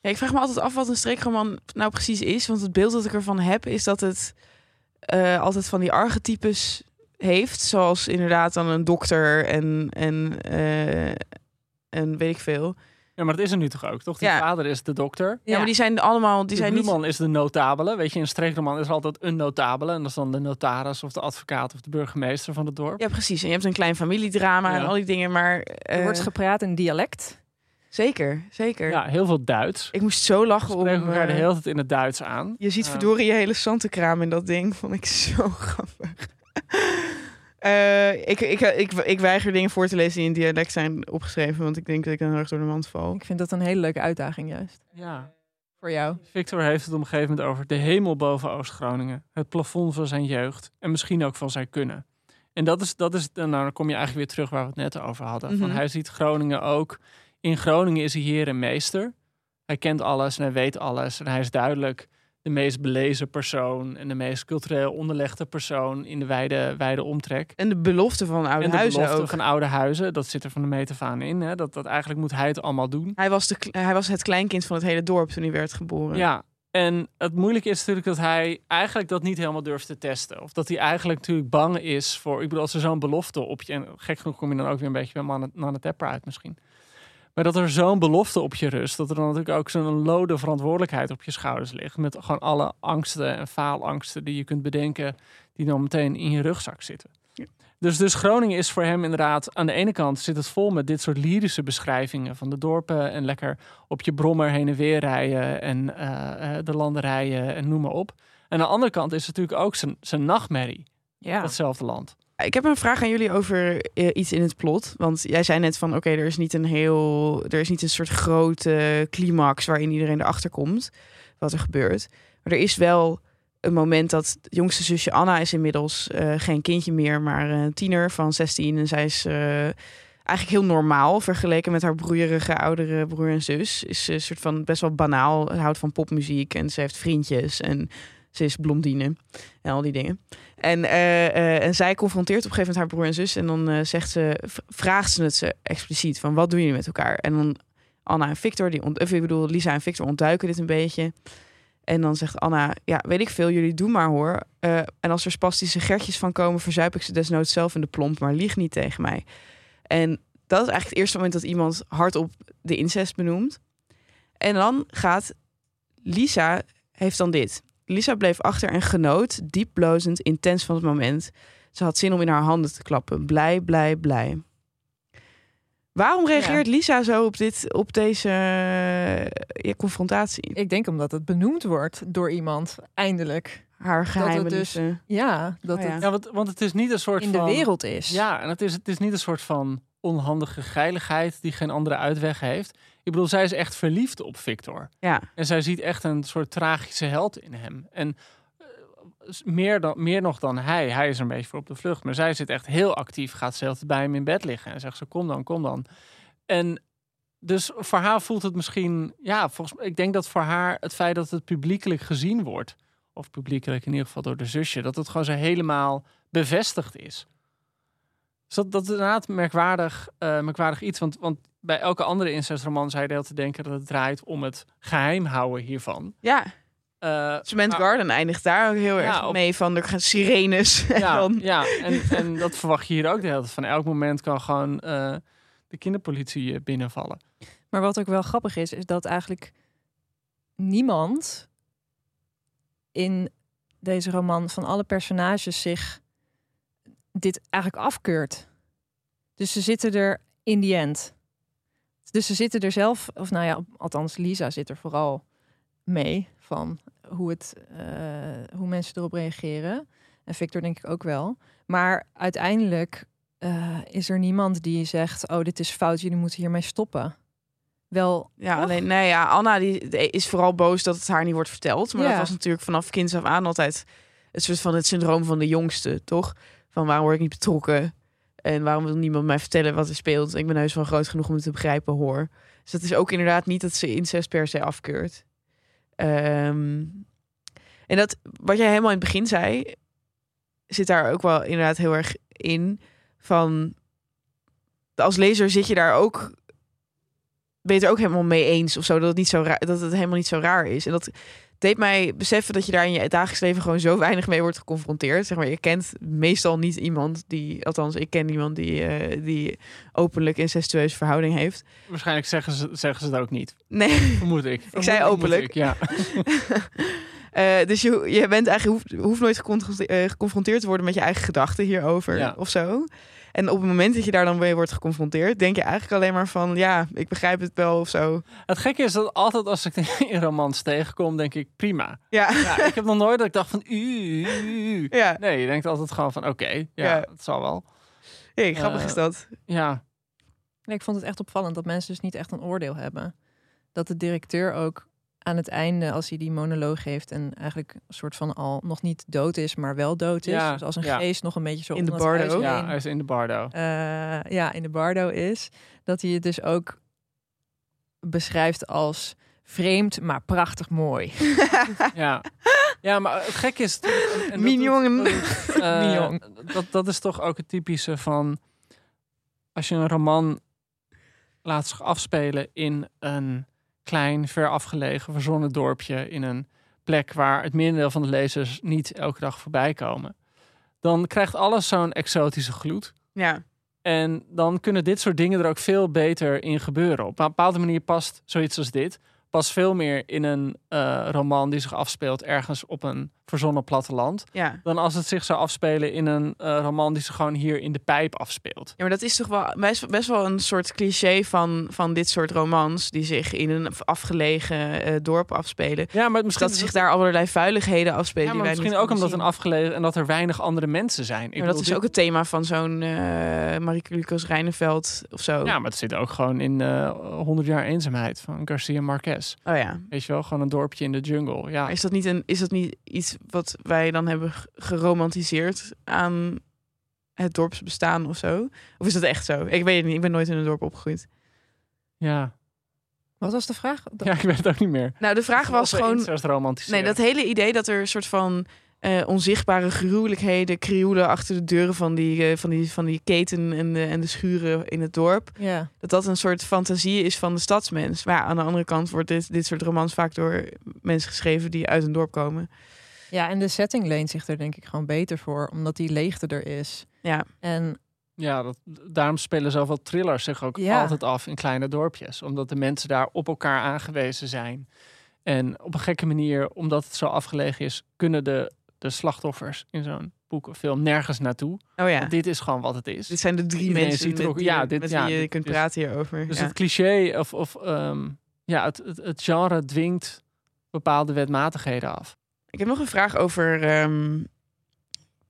Ja, ik vraag me altijd af wat een streekroman nou precies is. Want het beeld dat ik ervan heb is dat het eh, altijd van die archetypes heeft. Zoals inderdaad dan een dokter en, en, eh, en weet ik veel. Ja, maar dat is er nu toch ook, toch? Die Ja. vader is de dokter. Ja, maar die zijn allemaal... Die zijn niet... buurman is de notabele. Weet je, in een streekroman is er altijd een notabele. En dat is dan de notaris of de advocaat of de burgemeester van het dorp. Ja, precies. En je hebt een klein familiedrama en al die dingen. Maar Er eh, wordt gepraat in dialect. zeker, zeker. Ja, heel veel Duits. Ik moest zo lachen om... Spreken elkaar de eh, hele tijd in het Duits aan. Je ziet verdorie je hele zantenkraam in dat ding. Vond ik zo <laughs> grappig. <laughs> Eh, ik, ik, ik, ik weiger dingen voor te lezen die in dialect zijn opgeschreven. Want ik denk dat ik dan heel erg door de mand val. Ik vind dat een hele leuke uitdaging juist. Ja. voor jou. Victor heeft het op een gegeven moment over de hemel boven Oost-Groningen. Het plafond van zijn jeugd. En misschien ook van zijn kunnen. En dat is, dat is nou, dan kom je eigenlijk weer terug waar we het net over hadden. Van Mhm. hij ziet Groningen ook. In Groningen is hij heer en meester. Hij kent alles en hij weet alles. En hij is duidelijk de meest belezen persoon. En de meest cultureel onderlegde persoon in de wijde, wijde omtrek. En de belofte van oude en de huizen belofte ook. van oude huizen, dat zit er van de meet af aan in. Hè? Dat, dat eigenlijk moet hij het allemaal doen. Hij was, de, hij was het kleinkind van het hele dorp toen hij werd geboren. Ja, en het moeilijke is natuurlijk dat hij eigenlijk dat niet helemaal durft te testen. Of dat hij eigenlijk natuurlijk bang is voor... Ik bedoel, als er zo'n belofte op je... En gek genoeg kom je dan ook weer een beetje bij Nanne Tepper uit misschien. Maar dat er zo'n belofte op je rust... dat er dan natuurlijk ook zo'n lode verantwoordelijkheid op je schouders ligt. Met gewoon alle angsten en faalangsten die je kunt bedenken... die dan meteen in je rugzak zitten. Dus, dus Groningen is voor hem inderdaad... aan de ene kant zit het vol met dit soort lyrische beschrijvingen... van de dorpen en lekker op je brommer heen en weer rijden... en eh, de landerijen en noem maar op. En aan de andere kant is het natuurlijk ook zijn, zijn nachtmerrie. Ja. Datzelfde land. Ik heb een vraag aan jullie over eh, iets in het plot. Want jij zei net van oké, er is niet een heel. Er is niet een soort grote climax waarin iedereen erachter komt wat er gebeurt. Maar er is wel een moment dat jongste zusje Anna is inmiddels eh, geen kindje meer, maar een tiener van 16. En zij is eh, eigenlijk heel normaal vergeleken met haar broeierige oudere broer en zus. Is een soort van best wel banaal, houdt van popmuziek en ze heeft vriendjes en ze is blondine en al die dingen. En, eh, eh, en zij confronteert op een gegeven moment haar broer en zus. En dan eh, zegt ze, vraagt ze het ze expliciet van wat doen jullie met elkaar? En dan Anna en Victor, die ont, ik bedoel, Lisa en Victor ontduiken dit een beetje. En dan zegt Anna, ja, weet ik veel, jullie doen maar hoor. En als er spastische gertjes van komen, verzuip ik ze desnoods zelf in de plomp, maar lieg niet tegen mij. En dat is eigenlijk het eerste moment dat iemand hardop de incest benoemt. En dan gaat Lisa, heeft dan dit. Lisa bleef achter en genoot, diep blozend, intens van het moment. Ze had zin om in haar handen te klappen. Blij, blij, blij. Waarom reageert Lisa zo op, dit, op deze eh, ja, confrontatie? Ik denk omdat het benoemd wordt door iemand, eindelijk. Haar geheime dat het dus, liefde. Ja, dat Oh ja. het Ja, want, want het is niet een soort in de van... wereld is. Ja, en het is, het is niet een soort van onhandige geiligheid die geen andere uitweg heeft. Ik bedoel, zij is echt verliefd op Victor. Ja. En zij ziet echt een soort tragische held in hem. En eh, meer, dan, meer nog dan hij. Hij is er een beetje voor op de vlucht. Maar zij zit echt heel actief. Gaat ze altijd bij hem in bed liggen. En zegt ze, kom dan, kom dan. En dus voor haar voelt het misschien... Ja, volgens ik denk dat voor haar het feit dat het publiekelijk gezien wordt... of publiekelijk in ieder geval door de zusje... dat het gewoon zo helemaal bevestigd is. Dus dat, dat is inderdaad merkwaardig, eh, merkwaardig iets. Want, want bij elke andere incestroman zou je de hele tijd denken... dat het draait om het geheim houden hiervan. Ja, Eh, Cement maar- Garden eindigt daar ook heel Ja, erg op- mee van. Er gaan sirenes. en <laughs> Ja, dan- ja en, en dat verwacht je hier ook de hele tijd. Van elk moment kan gewoon eh, de kinderpolitie eh, binnenvallen. Maar wat ook wel grappig is, is dat eigenlijk niemand in deze roman van alle personages zich dit eigenlijk afkeurt. Dus ze zitten er in die end. Dus ze zitten er zelf, of nou ja, althans Lisa zit er vooral mee van hoe, het, eh, hoe mensen erop reageren. En Victor denk ik ook wel. Maar uiteindelijk eh, is er niemand die zegt, oh dit is fout, jullie moeten hiermee stoppen. Wel, Ja, toch? alleen, nee, ja, Anna die is vooral boos dat het haar niet wordt verteld. Maar Ja. dat was natuurlijk vanaf kinds af aan altijd het soort van het syndroom van de jongste, toch? Van waarom word ik niet betrokken? En waarom wil niemand mij vertellen wat er speelt? Ik ben heus wel groot genoeg om het te begrijpen, hoor. Dus dat is ook inderdaad niet dat ze incest per se afkeurt. Ehm, en dat, wat jij helemaal in het begin zei, zit daar ook wel inderdaad heel erg in. Van, als lezer zit je daar ook ben je het er ook helemaal mee eens of zo dat het niet zo dat het helemaal niet zo raar is. En dat deed mij beseffen dat je daar in je dagelijks leven gewoon zo weinig mee wordt geconfronteerd. Zeg maar, je kent meestal niet iemand die, althans, ik ken niemand die, eh, die openlijk incestueuze verhouding heeft. Waarschijnlijk zeggen ze, zeggen ze het ook niet. Nee. Vermoed ik. Vermoed- zei openlijk. ik, ja. <laughs> Eh, dus je, je bent eigenlijk hoeft, hoeft nooit eh, geconfronteerd te worden met je eigen gedachten hierover Ja. of zo. En op het moment dat je daar dan mee wordt geconfronteerd, denk je eigenlijk alleen maar van ja, ik begrijp het wel of zo. Het gekke is dat altijd als ik <laughs> in romans tegenkom, denk ik prima. Ja. Ja, <laughs> ik heb nog nooit dat ik dacht van u. Ja. Nee, je denkt altijd gewoon van oké, ja, Ja. het zal wel. Hey, grappig Eh, is dat. Ja, Nee, ik vond het echt opvallend dat mensen dus niet echt een oordeel hebben. Dat de directeur ook aan het einde, als hij die monoloog heeft en eigenlijk een soort van al nog niet dood is, maar wel dood is. Ja, dus als een ja. geest nog een beetje zo In de bardo. heen, Ja, hij is in de bardo. eh, ja, in de bardo is. Dat hij het dus ook beschrijft als vreemd, maar prachtig mooi. <laughs> Ja. ja, maar het gekke is... Mignon. <laughs> Mignon. dat, dat is toch ook het typische van... Als je een roman laat zich afspelen in een klein, ver afgelegen, verzonnen dorpje... in een plek waar het merendeel van de lezers niet elke dag voorbij komen... dan krijgt alles zo'n exotische gloed. Ja. En dan kunnen dit soort dingen er ook veel beter in gebeuren. Op een bepaalde manier past zoiets als dit past veel meer in een eh, roman die zich afspeelt ergens op een verzonnen platteland. Ja. Dan als het zich zou afspelen in een eh, roman die zich gewoon hier in de pijp afspeelt. Ja, maar dat is toch wel best, best wel een soort cliché van, van dit soort romans die zich in een afgelegen eh, dorp afspelen. Ja, maar misschien Dat zich daar allerlei vuiligheden afspelen. Ja, die wij misschien ook omdat een afgelegen en dat er weinig andere mensen zijn. Ik maar dat is dit- ook het thema van zo'n eh Marieke Lucas Rijneveld of zo. Ja, maar het zit ook gewoon in eh 100 jaar eenzaamheid van Garcia Marquez. Oh ja. Weet je wel, gewoon een dorpje in de jungle. Ja, Maar is dat, niet een, is dat niet iets wat wij dan hebben geromantiseerd aan het dorpsbestaan of zo? Of is dat echt zo? Ik weet het niet. Ik ben nooit in een dorp opgegroeid. ja. Wat was de vraag? <laughs> ja, ik weet het ook niet meer. Nou, de vraag was gewoon... Nee, dat hele idee dat er een soort van eh, onzichtbare gruwelijkheden krioelen achter de deuren van die, eh, van die, van die keten en de, en de schuren in het dorp. Ja. Dat dat een soort fantasie is van de stadsmens. Maar ja, aan de andere kant wordt dit, dit soort romans vaak door mensen geschreven die uit een dorp komen. Ja, en de setting leent zich er denk ik gewoon beter voor, omdat die leegte er is. Ja, En Ja, dat, daarom spelen zoveel thrillers zich ook Ja. altijd af in kleine dorpjes. Omdat de mensen daar op elkaar aangewezen zijn. En op een gekke manier, omdat het zo afgelegen is, kunnen de, de slachtoffers in zo'n boek of film nergens naartoe. oh ja. Want dit is gewoon wat het is. Dit zijn de drie Iedereen mensen er met, ook- die, ja, je- dit- met ja, wie je dit kunt praten hierover. Dus ja. het cliché of, of ehm, ja, het, het, het genre dwingt bepaalde wetmatigheden af. Ik heb nog een vraag over ehm,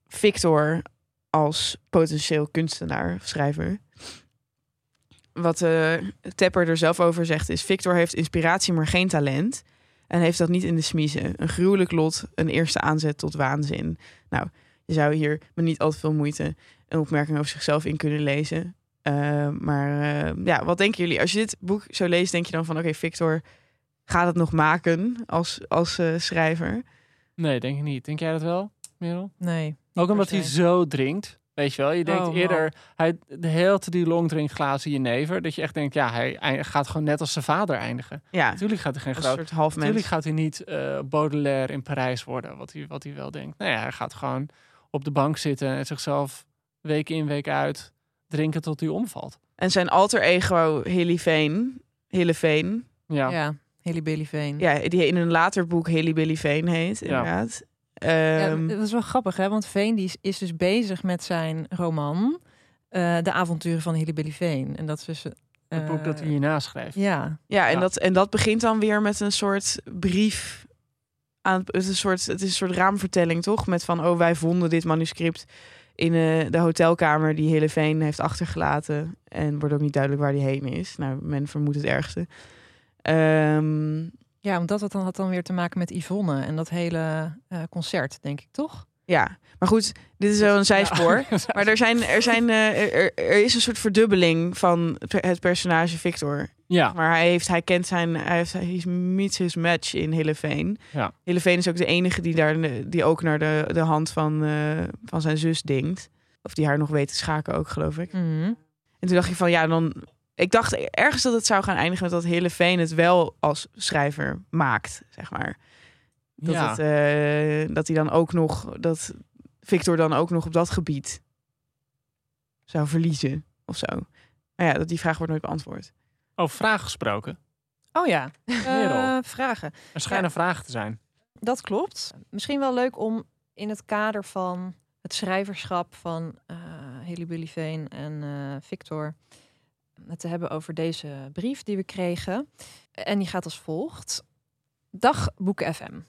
Victor als potentieel kunstenaar of schrijver. Wat eh Tepper er zelf over zegt is... Victor heeft inspiratie, maar geen talent. En heeft dat niet in de smiezen. Een gruwelijk lot, een eerste aanzet tot waanzin. Nou, je zou hier met niet al te veel moeite... een opmerking over zichzelf in kunnen lezen. Eh, maar eh, ja, wat denken jullie? Als je dit boek zo leest, denk je dan van... oké, Victor gaat het nog maken als, als eh, schrijver? Nee, denk ik niet. Denk jij dat wel, Merel? nee. Ook omdat hij zo drinkt. Weet je wel, je denkt Oh, eerder, hij de hele tijd die long drink glazen jenever. Dat je echt denkt, ja, hij gaat gewoon net als zijn vader eindigen. Ja, Natuurlijk gaat hij geen een groot. soort half Natuurlijk mens. gaat hij niet eh, Baudelaire in Parijs worden, wat hij, wat hij wel denkt. Nee, hij gaat gewoon op de bank zitten en zichzelf week in, week uit drinken tot hij omvalt. En zijn alter ego Hilly Veen, Hille Veen, Ja, Ja, Haley Bailey Vane. ja, die in een later boek Hilly Billy Veen heet, inderdaad. Ja, Ehm, dat is wel grappig, hè? Want Veen die is, is dus bezig met zijn roman, eh, De avonturen van Hilly Billy Vane. En dat is dus... het eh, boek dat hij hierna schreef. Ja, ja, en, ja. Dat, en dat begint dan weer met een soort brief. Aan, het, is een soort, het is een soort raamvertelling, toch? Met van, oh, wij vonden dit manuscript in eh, de hotelkamer die Hille Veen heeft achtergelaten. En wordt ook niet duidelijk waar die heen is. Nou, men vermoedt het ergste. Ehm, ja want dat had dan, had dan weer te maken met Yvonne en dat hele eh, concert, denk ik, toch? ja, maar goed, dit is wel een zijspoor. <laughs> Ja. Maar er, zijn, er, zijn, eh, er, is een soort verdubbeling van het personage Victor. ja, Maar hij, heeft, hij kent zijn, hij heeft, hij meets his match in Hilleveen. Ja. Hilleveen is ook de enige die daar, die ook naar de, de hand van, eh, van zijn zus dingt. Of die haar nog weet te schaken ook, geloof ik. Mhm. En toen dacht ik van, ja, dan... Ik dacht ergens dat het zou gaan eindigen met dat Hilleveen het wel als schrijver maakt, zeg maar. Dat, ja. het, eh, dat hij dan ook nog, dat Victor dan ook nog op dat gebied zou verliezen of zo. Maar ja, dat die vraag wordt nooit beantwoord. Over vragen gesproken. Oh ja. Eh, vragen. Er schijnen vragen te zijn. Dat klopt. Misschien wel leuk om in het kader van het schrijverschap van eh Haley Billy Vane en eh, Victor te hebben over deze brief die we kregen. En die gaat als volgt. Dag Boeken FM.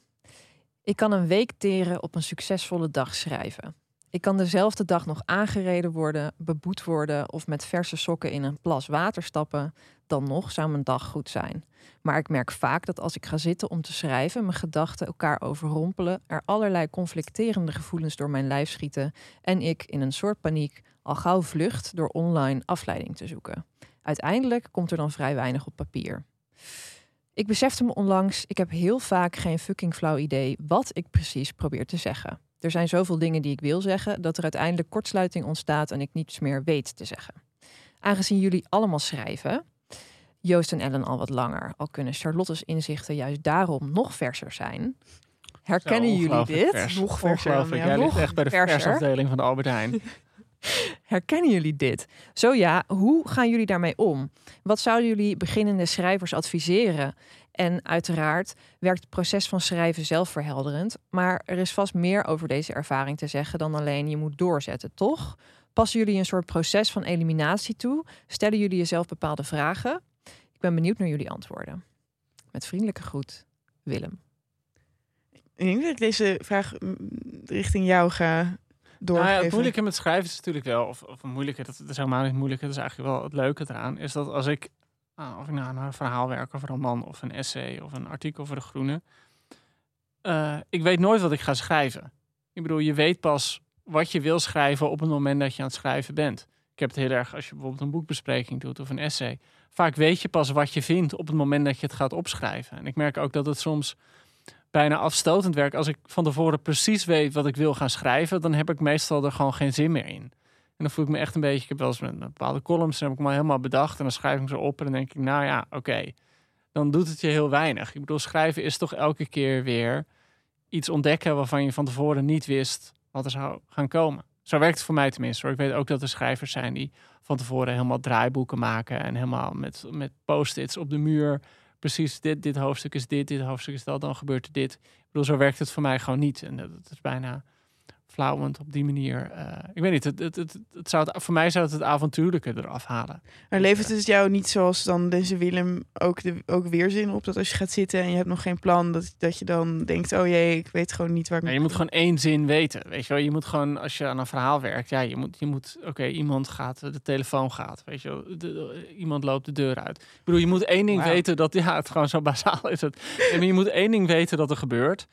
Ik kan een week teren op een succesvolle dag schrijven. Ik kan dezelfde dag nog aangereden worden, beboet worden of met verse sokken in een plas water stappen. Dan nog zou mijn dag goed zijn. Maar ik merk vaak dat als ik ga zitten om te schrijven, mijn gedachten elkaar overrompelen, er allerlei conflicterende gevoelens door mijn lijf schieten en ik in een soort paniek al gauw vlucht door online afleiding te zoeken. Uiteindelijk komt er dan vrij weinig op papier. Ik besefte me onlangs, ik heb heel vaak geen fucking flauw idee wat ik precies probeer te zeggen. Er zijn zoveel dingen die ik wil zeggen dat er uiteindelijk kortsluiting ontstaat en ik niets meer weet te zeggen. Aangezien jullie allemaal schrijven, Joost en Ellen al wat langer, al kunnen Charlotte's inzichten juist daarom nog verser zijn. Herkennen Zo, jullie dit? vers. Nog verser. Ja, Jij ligt nog echt bij de versafdeling van de Albert Heijn. <laughs> Herkennen jullie dit? Zo ja, hoe gaan jullie daarmee om? Wat zouden jullie beginnende schrijvers adviseren? En uiteraard werkt het proces van schrijven zelf verhelderend, maar er is vast meer over deze ervaring te zeggen dan alleen je moet doorzetten, toch? Passen jullie een soort proces van eliminatie toe? Stellen jullie jezelf bepaalde vragen? Ik ben benieuwd naar jullie antwoorden. Met vriendelijke groet, Willem. Ik denk dat ik deze vraag mm, richting jou ga Nou doorgeven. ja, het moeilijke met schrijven is natuurlijk wel, of, of moeilijke, dat, dat is helemaal niet moeilijk, dat is eigenlijk wel het leuke eraan, is dat als ik, ah, of ik nou een verhaal werk of een roman of een essay of een artikel voor De Groene, eh, ik weet nooit wat ik ga schrijven. Ik bedoel, je weet pas wat je wil schrijven op het moment dat je aan het schrijven bent. Ik heb het heel erg als je bijvoorbeeld een boekbespreking doet of een essay. Vaak weet je pas wat je vindt op het moment dat je het gaat opschrijven. En ik merk ook dat het soms bijna afstotend werkt. Als ik van tevoren precies weet wat ik wil gaan schrijven, dan heb ik meestal er gewoon geen zin meer in. En dan voel ik me echt een beetje. Ik heb wel eens met bepaalde columns, dan heb ik me helemaal bedacht en dan schrijf ik ze op en dan denk ik, nou ja, oké. Dan doet het je heel weinig. Ik bedoel, schrijven is toch elke keer weer iets ontdekken waarvan je van tevoren niet wist wat er zou gaan komen. Zo werkt het voor mij tenminste. Hoor. Ik weet ook dat er schrijvers zijn die van tevoren helemaal draaiboeken maken en helemaal met, met post-its op de muur. Precies, dit, dit hoofdstuk is dit, dit hoofdstuk is dat, dan gebeurt er dit. Ik bedoel, zo werkt het voor mij gewoon niet. En dat is bijna flauwend op die manier. eh, ik weet niet, het, het, het, het zou het, voor mij zou het het avontuurlijke eraf halen. Maar levert het jou niet zoals dan deze Willem ook, de, ook weerzin op? Dat als je gaat zitten en je hebt nog geen plan, dat, dat je dan denkt, oh jee, ik weet gewoon niet waar ik Maar je moet gewoon één zin weten. Weet je wel, je moet gewoon, als je aan een verhaal werkt, ja, je moet, je moet oké, iemand gaat, de telefoon gaat, weet je wel, de- de- iemand loopt de deur uit. Ik bedoel, je moet één ding weten dat, ja, het gewoon zo bazaal is het. Nee, maar je moet één ding weten dat er gebeurt.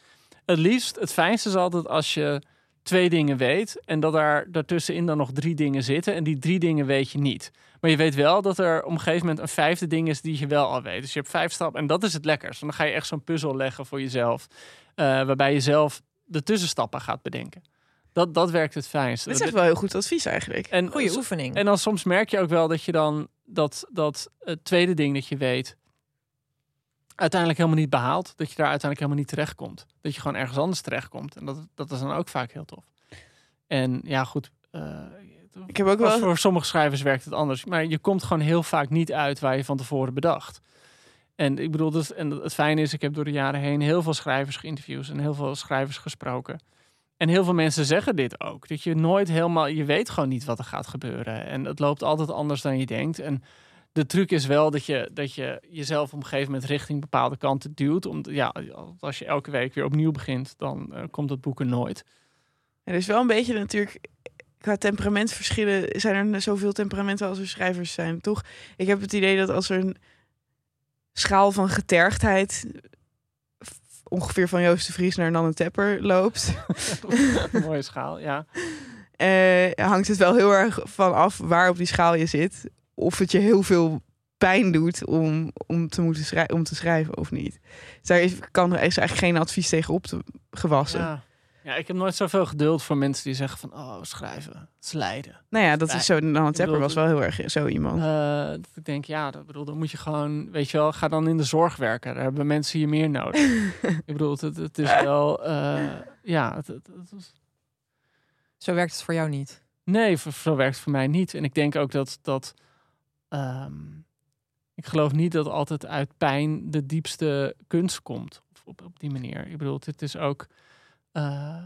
Het liefst, het fijnste is altijd als je twee dingen weet en dat daar daartussenin dan nog drie dingen zitten en die drie dingen weet je niet. Maar je weet wel dat er op een gegeven moment een vijfde ding is die je wel al weet. Dus je hebt vijf stappen en dat is het lekkerst. En dan ga je echt zo'n puzzel leggen voor jezelf, eh, waarbij je zelf de tussenstappen gaat bedenken. Dat, dat werkt het fijnst. Dit is echt wel heel goed advies eigenlijk. en, Goeie oefening. en dan soms merk je ook wel dat je dan dat, dat het tweede ding dat je weet uiteindelijk helemaal niet behaalt. Dat je daar uiteindelijk helemaal niet terechtkomt. Dat je gewoon ergens anders terechtkomt. En dat, dat is dan ook vaak heel tof. En ja, goed. eh, Ik heb ook wel... voor sommige schrijvers werkt het anders. Maar je komt gewoon heel vaak niet uit waar je van tevoren bedacht. En ik bedoel, dus, en het fijne is, ik heb door de jaren heen heel veel schrijvers geïnterviewd en heel veel schrijvers gesproken. En heel veel mensen zeggen dit ook. Dat je nooit helemaal, je weet gewoon niet wat er gaat gebeuren. En het loopt altijd anders dan je denkt. En de truc is wel dat je, dat je jezelf op een gegeven moment richting bepaalde kanten duwt. Om, ja, als je elke week weer opnieuw begint, dan eh, komt dat boek er nooit. Er is wel een beetje natuurlijk... Qua temperamentverschillen zijn er zoveel temperamenten als er schrijvers zijn, toch? Ik heb het idee dat als er een schaal van getergdheid ongeveer van Joost de Vries naar Nanne Tepper loopt, <laughs> Mooie schaal, ja. eh, hangt het wel heel erg van af waar op die schaal je zit. Of het je heel veel pijn doet om, om, te, moeten schrij- om te schrijven of niet. Dus daar is, kan, er is eigenlijk geen advies tegen op te gewassen. ja. Ja, ik heb nooit zoveel geduld voor mensen die zeggen van, oh, schrijven, het is lijden. Nou ja, dat is zo. Nanne Tepper was wel heel erg zo iemand. Eh, dat ik denk, ja, dat bedoel, dan moet je gewoon, weet je wel, ga dan in de zorg werken. Daar hebben mensen hier meer nodig. <laughs> ik bedoel, het, het is wel, eh, ja, het, het, het is- Zo werkt het voor jou niet. nee, voor- zo werkt het voor mij niet. En ik denk ook dat, dat ehm, ik geloof niet dat altijd uit pijn de diepste kunst komt. Op, op, die manier. Ik bedoel, het is ook, eh,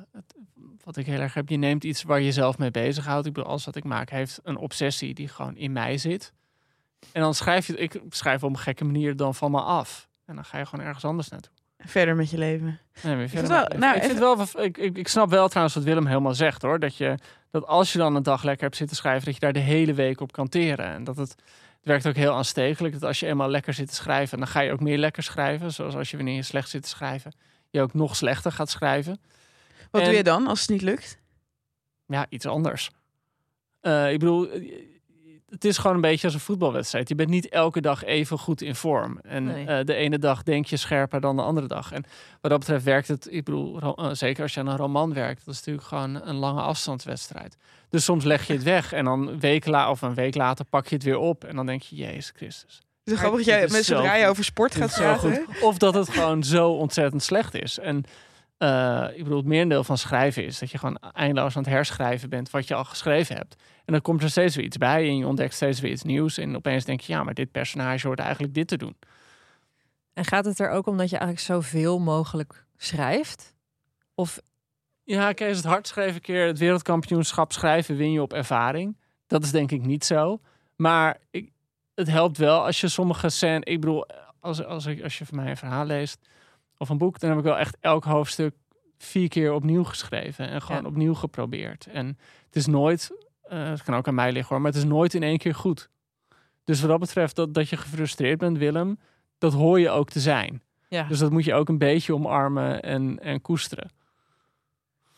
wat ik heel erg heb, je neemt iets waar je zelf mee bezighoudt. Ik bedoel, alles wat ik maak heeft een obsessie die gewoon in mij zit. En dan schrijf je, ik schrijf op een gekke manier dan van me af. En dan ga je gewoon ergens anders naartoe. Verder met je leven. Nee, vind wel- maar- nou, ik, vind wel, ik, ik, ik snap wel trouwens wat Willem helemaal zegt hoor. Dat, je, dat als je dan een dag lekker hebt zitten schrijven, dat je daar de hele week op kan teren. En dat het, het werkt ook heel aanstekelijk. Dat als je eenmaal lekker zit te schrijven, dan ga je ook meer lekker schrijven. Zoals als je wanneer je slecht zit te schrijven, je ook nog slechter gaat schrijven. Wat En- doe je dan als het niet lukt? Ja, iets anders. Eh, ik bedoel, het is gewoon een beetje als een voetbalwedstrijd. Je bent niet elke dag even goed in vorm. En Nee. eh, de ene dag denk je scherper dan de andere dag. En wat dat betreft werkt het, ik bedoel, eh, zeker als je aan een roman werkt, dat is natuurlijk gewoon een lange afstandswedstrijd. Dus soms leg je het weg en dan week la of een week later pak je het weer op. En dan denk je, Jezus Christus. Het is grappig dat jij met zo zodra je over sport gaat praten. Of dat het gewoon zo ontzettend slecht is. En eh, ik bedoel, het merendeel van schrijven is dat je gewoon eindeloos aan het herschrijven bent wat je al geschreven hebt. En dan komt er steeds weer iets bij en je ontdekt steeds weer iets nieuws. En opeens denk je, ja, maar dit personage hoort eigenlijk dit te doen. En gaat het er ook om dat je eigenlijk zoveel mogelijk schrijft? Of Ja, Kees, het hard schreven keer het wereldkampioenschap schrijven win je op ervaring. Dat is denk ik niet zo. Maar ik, het helpt wel als je sommige scènes... Ik bedoel, als, als, ik, als je van mij een verhaal leest of een boek... dan heb ik wel echt elk hoofdstuk vier keer opnieuw geschreven. En gewoon Ja. opnieuw geprobeerd. En het is nooit... eh, het kan ook aan mij liggen hoor, maar het is nooit in één keer goed. Dus wat dat betreft, dat, dat je gefrustreerd bent, Willem... dat hoor je ook te zijn. ja, Dus dat moet je ook een beetje omarmen en, en koesteren.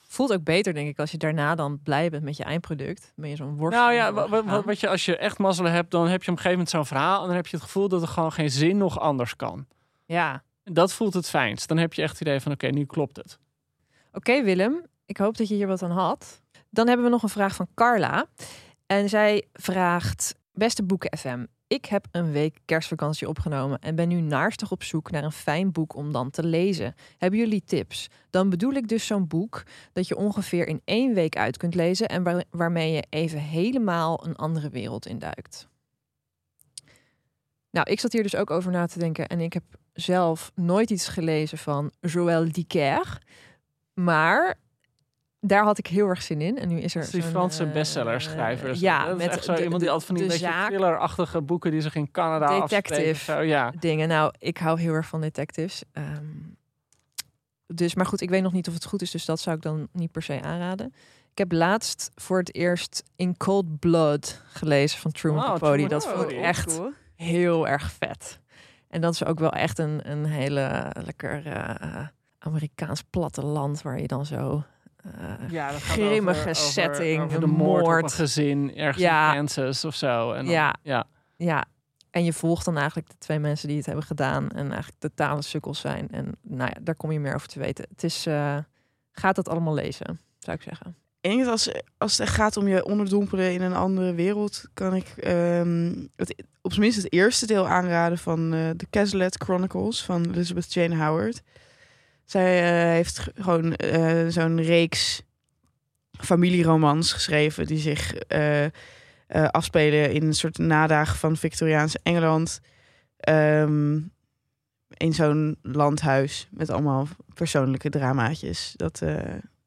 voelt ook beter denk ik als je daarna dan blij bent met je eindproduct. Ben je zo'n worst. Nou ja, wa- wa- wa- wat je, als je echt mazzel hebt, dan heb je op een gegeven moment zo'n verhaal. En dan heb je het gevoel dat er gewoon geen zin nog anders kan. Ja. Dat voelt het fijnst. Dan heb je echt het idee van, oké, nu klopt het. Oké Willem, ik hoop dat je hier wat aan had. Dan hebben we nog een vraag van Carla. En zij vraagt, beste Boeken FM, ik heb een week kerstvakantie opgenomen en ben nu naarstig op zoek naar een fijn boek om dan te lezen. Hebben jullie tips? Dan bedoel ik dus zo'n boek dat je ongeveer in één week uit kunt lezen en waar- waarmee je even helemaal een andere wereld induikt. Nou, ik zat hier dus ook over na te denken en ik heb zelf nooit iets gelezen van Joël Dicker. Maar daar had ik heel erg zin in. En nu is er die Franse eh, bestsellerschrijver. ja, dat, met echt zo de- iemand die altijd van die beetje thrillerachtige boeken die zich in Canada Detective. Zo. Ja. dingen. Nou, ik hou heel erg van detectives. Ehm, dus, maar goed, ik weet nog niet of het goed is, dus dat zou ik dan niet per se aanraden. Ik heb laatst voor het eerst In Cold Blood gelezen van Truman Oh, Capote. Dat vond ik echt heel erg vet. En dat is ook wel echt een, een hele lekker eh, Amerikaans platteland waar je dan zo eh, Ja, dat grimmige over- setting, over de moord, op een gezin ergens Ja. in Kansas of zo. En dan- Ja. ja. Ja, en je volgt dan eigenlijk de twee mensen die het hebben gedaan en eigenlijk totale sukkels zijn. En nou ja, daar kom je meer over te weten. Het is, eh, gaat het allemaal lezen, zou ik zeggen. Dat als, als het gaat om je onderdompelen in een andere wereld, kan ik ehm, het, op zijn minst het eerste deel aanraden van eh, de Chronicles van Elizabeth Jane Howard. Zij eh, heeft gewoon eh, zo'n reeks familieromans geschreven die zich afspelen in een soort nadagen van Victoriaanse Engeland. Ehm, in zo'n landhuis met allemaal persoonlijke dramaatjes. Dat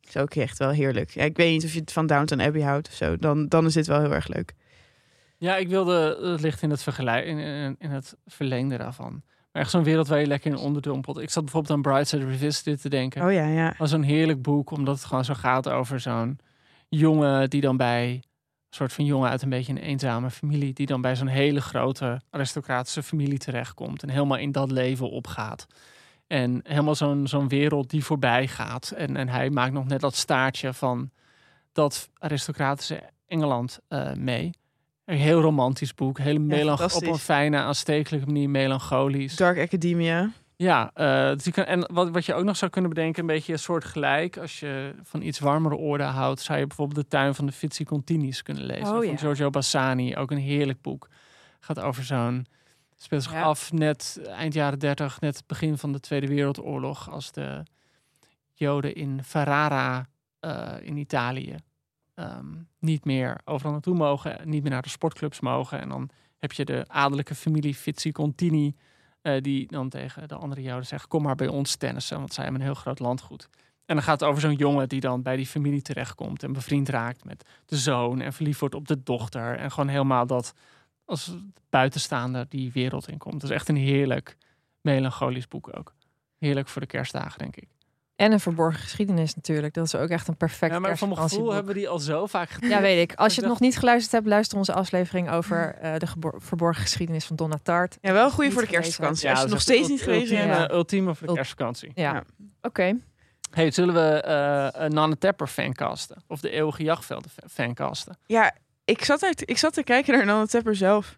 is ook echt wel heerlijk. Ja, ik weet niet of je het van Downton Abbey houdt of zo. Dan, dan is dit wel heel erg leuk. Ja, ik wilde het ligt in het vergelijk in, in, in het verlengde daarvan. Maar echt zo'n wereld waar je lekker in onderdompelt. Ik zat bijvoorbeeld aan Brightside Revisited te denken. Oh ja, ja. Was een heerlijk boek, omdat het gewoon zo gaat over zo'n jongen die dan bij een soort van jongen uit een beetje een eenzame familie, die dan bij zo'n hele grote aristocratische familie terechtkomt en helemaal in dat leven opgaat. En helemaal zo'n zo'n wereld die voorbij gaat. En, en hij maakt nog net dat staartje van dat aristocratische Engeland eh, mee. Een heel romantisch boek, heel melanch- op een fijne, aanstekelijke manier melancholisch. Dark Academia. Ja, eh, dus kan, en wat, wat je ook nog zou kunnen bedenken, een beetje een soort gelijk. Als je van iets warmere orde houdt, zou je bijvoorbeeld De Tuin van de Fitzi Continis kunnen lezen. Oh, van ja. Giorgio Bassani, ook een heerlijk boek. Gaat over zo'n, speelt zich Ja. af net eind jaren 30, net het begin van de Tweede Wereldoorlog, als de Joden in Ferrara eh, in Italië ehm, niet meer overal naartoe mogen, niet meer naar de sportclubs mogen. En dan heb je de adellijke familie Fitzi Contini, eh, die dan tegen de andere Joden zegt: Kom maar bij ons tennissen, want zij hebben een heel groot landgoed. En dan gaat het over zo'n jongen die dan bij die familie terechtkomt en bevriend raakt met de zoon en verliefd wordt op de dochter. En gewoon helemaal dat als buitenstaander die wereld in komt. Dat is echt een heerlijk melancholisch boek ook. Heerlijk voor de kerstdagen, denk ik. En een verborgen geschiedenis natuurlijk. Dat is ook echt een perfect Ja, maar van mijn gevoel hebben we die al zo vaak gedaan. Ja, weet ik. Als je het nog niet geluisterd hebt, luister onze aflevering over eh, de verborgen geschiedenis van Donna Tart. Ja, wel een goede voor de kerstvakantie. Ja, Als je nog steeds niet gelezen ultieme, hebt. Ja. ultieme voor de kerstvakantie. Ja, Ja. oké. Hey, zullen we eh een Nanne Tepper fancasten? Of de Eeuwige Jachtvelden fa- fancasten? Ja, ik zat, er, ik zat te kijken naar Nanne Tepper zelf.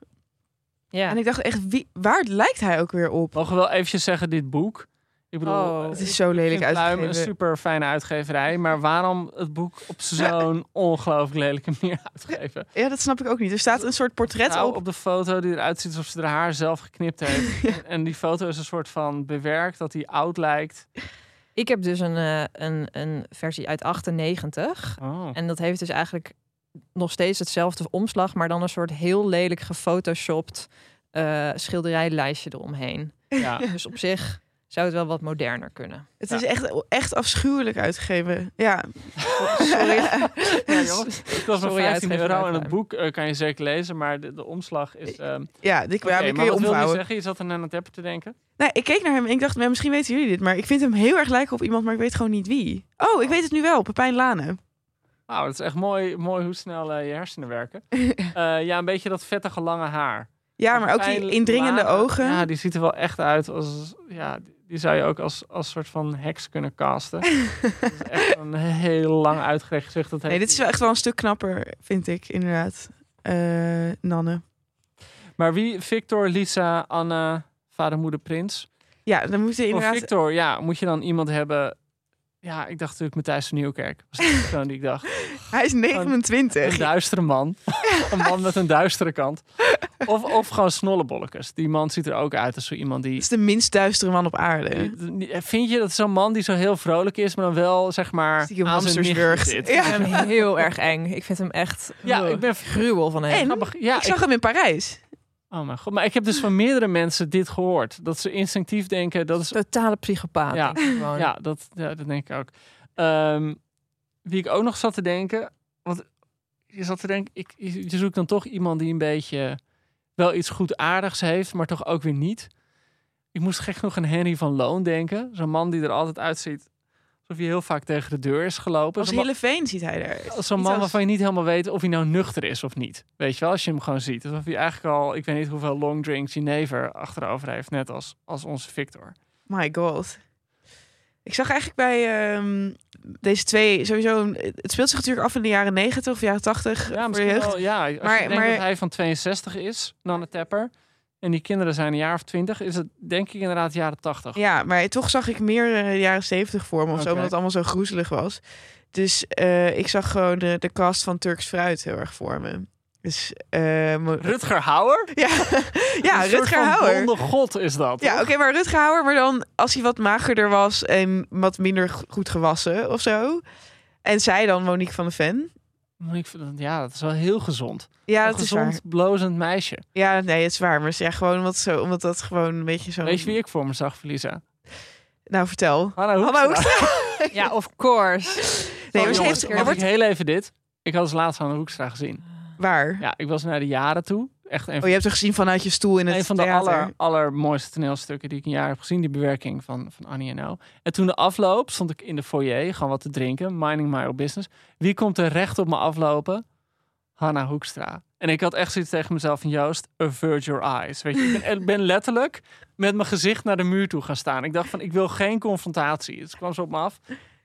Ja. En ik dacht echt, wie, waar lijkt hij ook weer op? Mogen we wel eventjes zeggen, dit boek. Ik bedoel, Oh. eh, Het is zo lelijk Pluim een uitgegeven. super fijne uitgeverij. Maar waarom het boek op zo'n ongelooflijk lelijke manier <laughs> uitgeven? Ja, dat snap ik ook niet. Er staat een soort portret Nou, op. op de foto die eruit ziet alsof ze haar haar zelf geknipt <laughs> heeft. en, en die foto is een soort van bewerkt dat hij oud lijkt. Ik heb dus een, eh, een, een versie uit 98. Oh. En dat heeft dus eigenlijk nog steeds hetzelfde omslag, maar dan een soort heel lelijk gefotoshopt eh, schilderijlijstje eromheen. Ja. <laughs> Dus op zich zou het wel wat moderner kunnen. Het Ja. is echt, echt afschuwelijk uitgegeven. Ja, <laughs> Sorry. Ja, jongens. Het maar Sorry, 15 euro en het boek eh, kan je zeker lezen, maar de, de omslag is... ehm ja, die, ja, Oké, die kun maar je wat wil je omvouwen. zeggen? Je zat er naar het Tepper te denken. Nee, ik keek naar hem en ik dacht, misschien weten jullie dit, maar ik vind hem heel erg lijken op iemand, maar ik weet gewoon niet wie. Oh, ik weet het nu wel, Pepijn Lane. Wauw, het is echt mooi, mooi hoe snel eh, je hersenen werken. <laughs> Eh, ja, een beetje dat vettige lange haar. Ja, maar ook die indringende ogen. Ja, die ziet er wel echt uit als... Ja, die- zou je ook als, als soort van heks kunnen casten. <laughs> dat is echt een heel lang uitgerekt gezicht. Dat nee, dit is wel echt wel een stuk knapper, vind ik, inderdaad. Eh, Nanne. Maar wie? Victor, Lisa, Anna, vader, moeder, prins. Ja, dan moet je Voor inderdaad... Victor, ja, moet je dan iemand hebben... Ja, ik dacht natuurlijk Matthijs van Nieuwkerk. Was de persoon die ik dacht. <laughs> Hij is Een 29. duistere man. <laughs> een man met een duistere kant. Of, of gewoon snollebollekes. Die man ziet er ook uit als zo iemand die... Dat is de minst duistere man op aarde. Vind je dat zo'n man die zo heel vrolijk is, maar dan wel zeg maar Stiekem aan zijn zit? Ja. Ik vind hem heel erg eng. Ik vind hem echt Ja, oh, ik ben gruwel van hem. En. Ja, ik zag hem in Parijs. Oh mijn god. Maar ik heb dus van meerdere mensen dit gehoord. Dat ze instinctief denken, dat is... Totale psychopaat. Ja. Ja, dat, ja, dat denk ik ook. Ehm, wie ik ook nog zat te denken, want je zat te denken, ik, je zoekt dan toch iemand die een beetje wel iets goed aardigs heeft, maar toch ook weer niet. Ik moest gek genoeg aan Henry van Loon denken. Zo'n man die er altijd uitziet alsof hij heel vaak tegen de deur is gelopen. Als veen ziet hij er. als Zo'n man als- waarvan je niet helemaal weet of hij nou nuchter is of niet. Weet je wel, als je hem gewoon ziet. Alsof hij eigenlijk al, ik weet niet hoeveel long drink Genever achterover heeft. Net als, als onze Victor. My god. Ik zag eigenlijk bij ehm, deze twee sowieso... een- Het speelt zich natuurlijk af in de jaren 90 of jaren 80 Ja, voor jeugd. wel. Ja, als Maar- je denkt maar- dat hij van 62 is, Nanne Tepper. En die kinderen zijn een jaar of 20. Is het denk ik inderdaad jaren 80. Ja, maar toch zag ik meer eh, de jaren 70 voor me of zo, omdat het allemaal zo groezelig was. Dus eh, ik zag gewoon de, de cast van Turks Fruit heel erg voor me. Dus eh, Rutger Hauer? ja, <laughs> ja Een Rutger Hauer. blonde god is dat. Ja, oké, maar Rutger Hauer, maar dan als hij wat magerder was en wat minder goed gewassen of zo. En zij dan Monique van de Ven. Ik vind Ja, dat is wel heel gezond. Ja, een dat is waar. gezond, blozend meisje. Ja, nee, het is waar. Maar ja, gewoon omdat, zo, omdat dat gewoon een beetje zo... Weet je wie ik voor me zag, Felisa? Nou, vertel. Hanna Hanna Hoekstra. Hoekstra. <laughs> Ja, of course. Nee, Oh, maar ze jongens, heeft... Er wordt... ik heel even dit? Ik had als laatst Hanna Hoekstra gezien. Waar? Ja, ik was naar de jaren toe. Echt een Oh, je hebt er gezien vanuit je stoel in het een van de aller, allermooiste toneelstukken die ik een jaar heb gezien. Die bewerking van, van Annie en Nou. En toen de afloop stond ik in de foyer, gewoon wat te drinken. Minding my own business. Wie komt er recht op me aflopen? Hanna Hoekstra. En ik had echt zoiets tegen mezelf van Joost, avert your eyes. Weet je, ik ben, ik ben letterlijk met mijn gezicht naar de muur toe gaan staan. Ik dacht van, ik wil geen confrontatie. Het kwam zo op me af.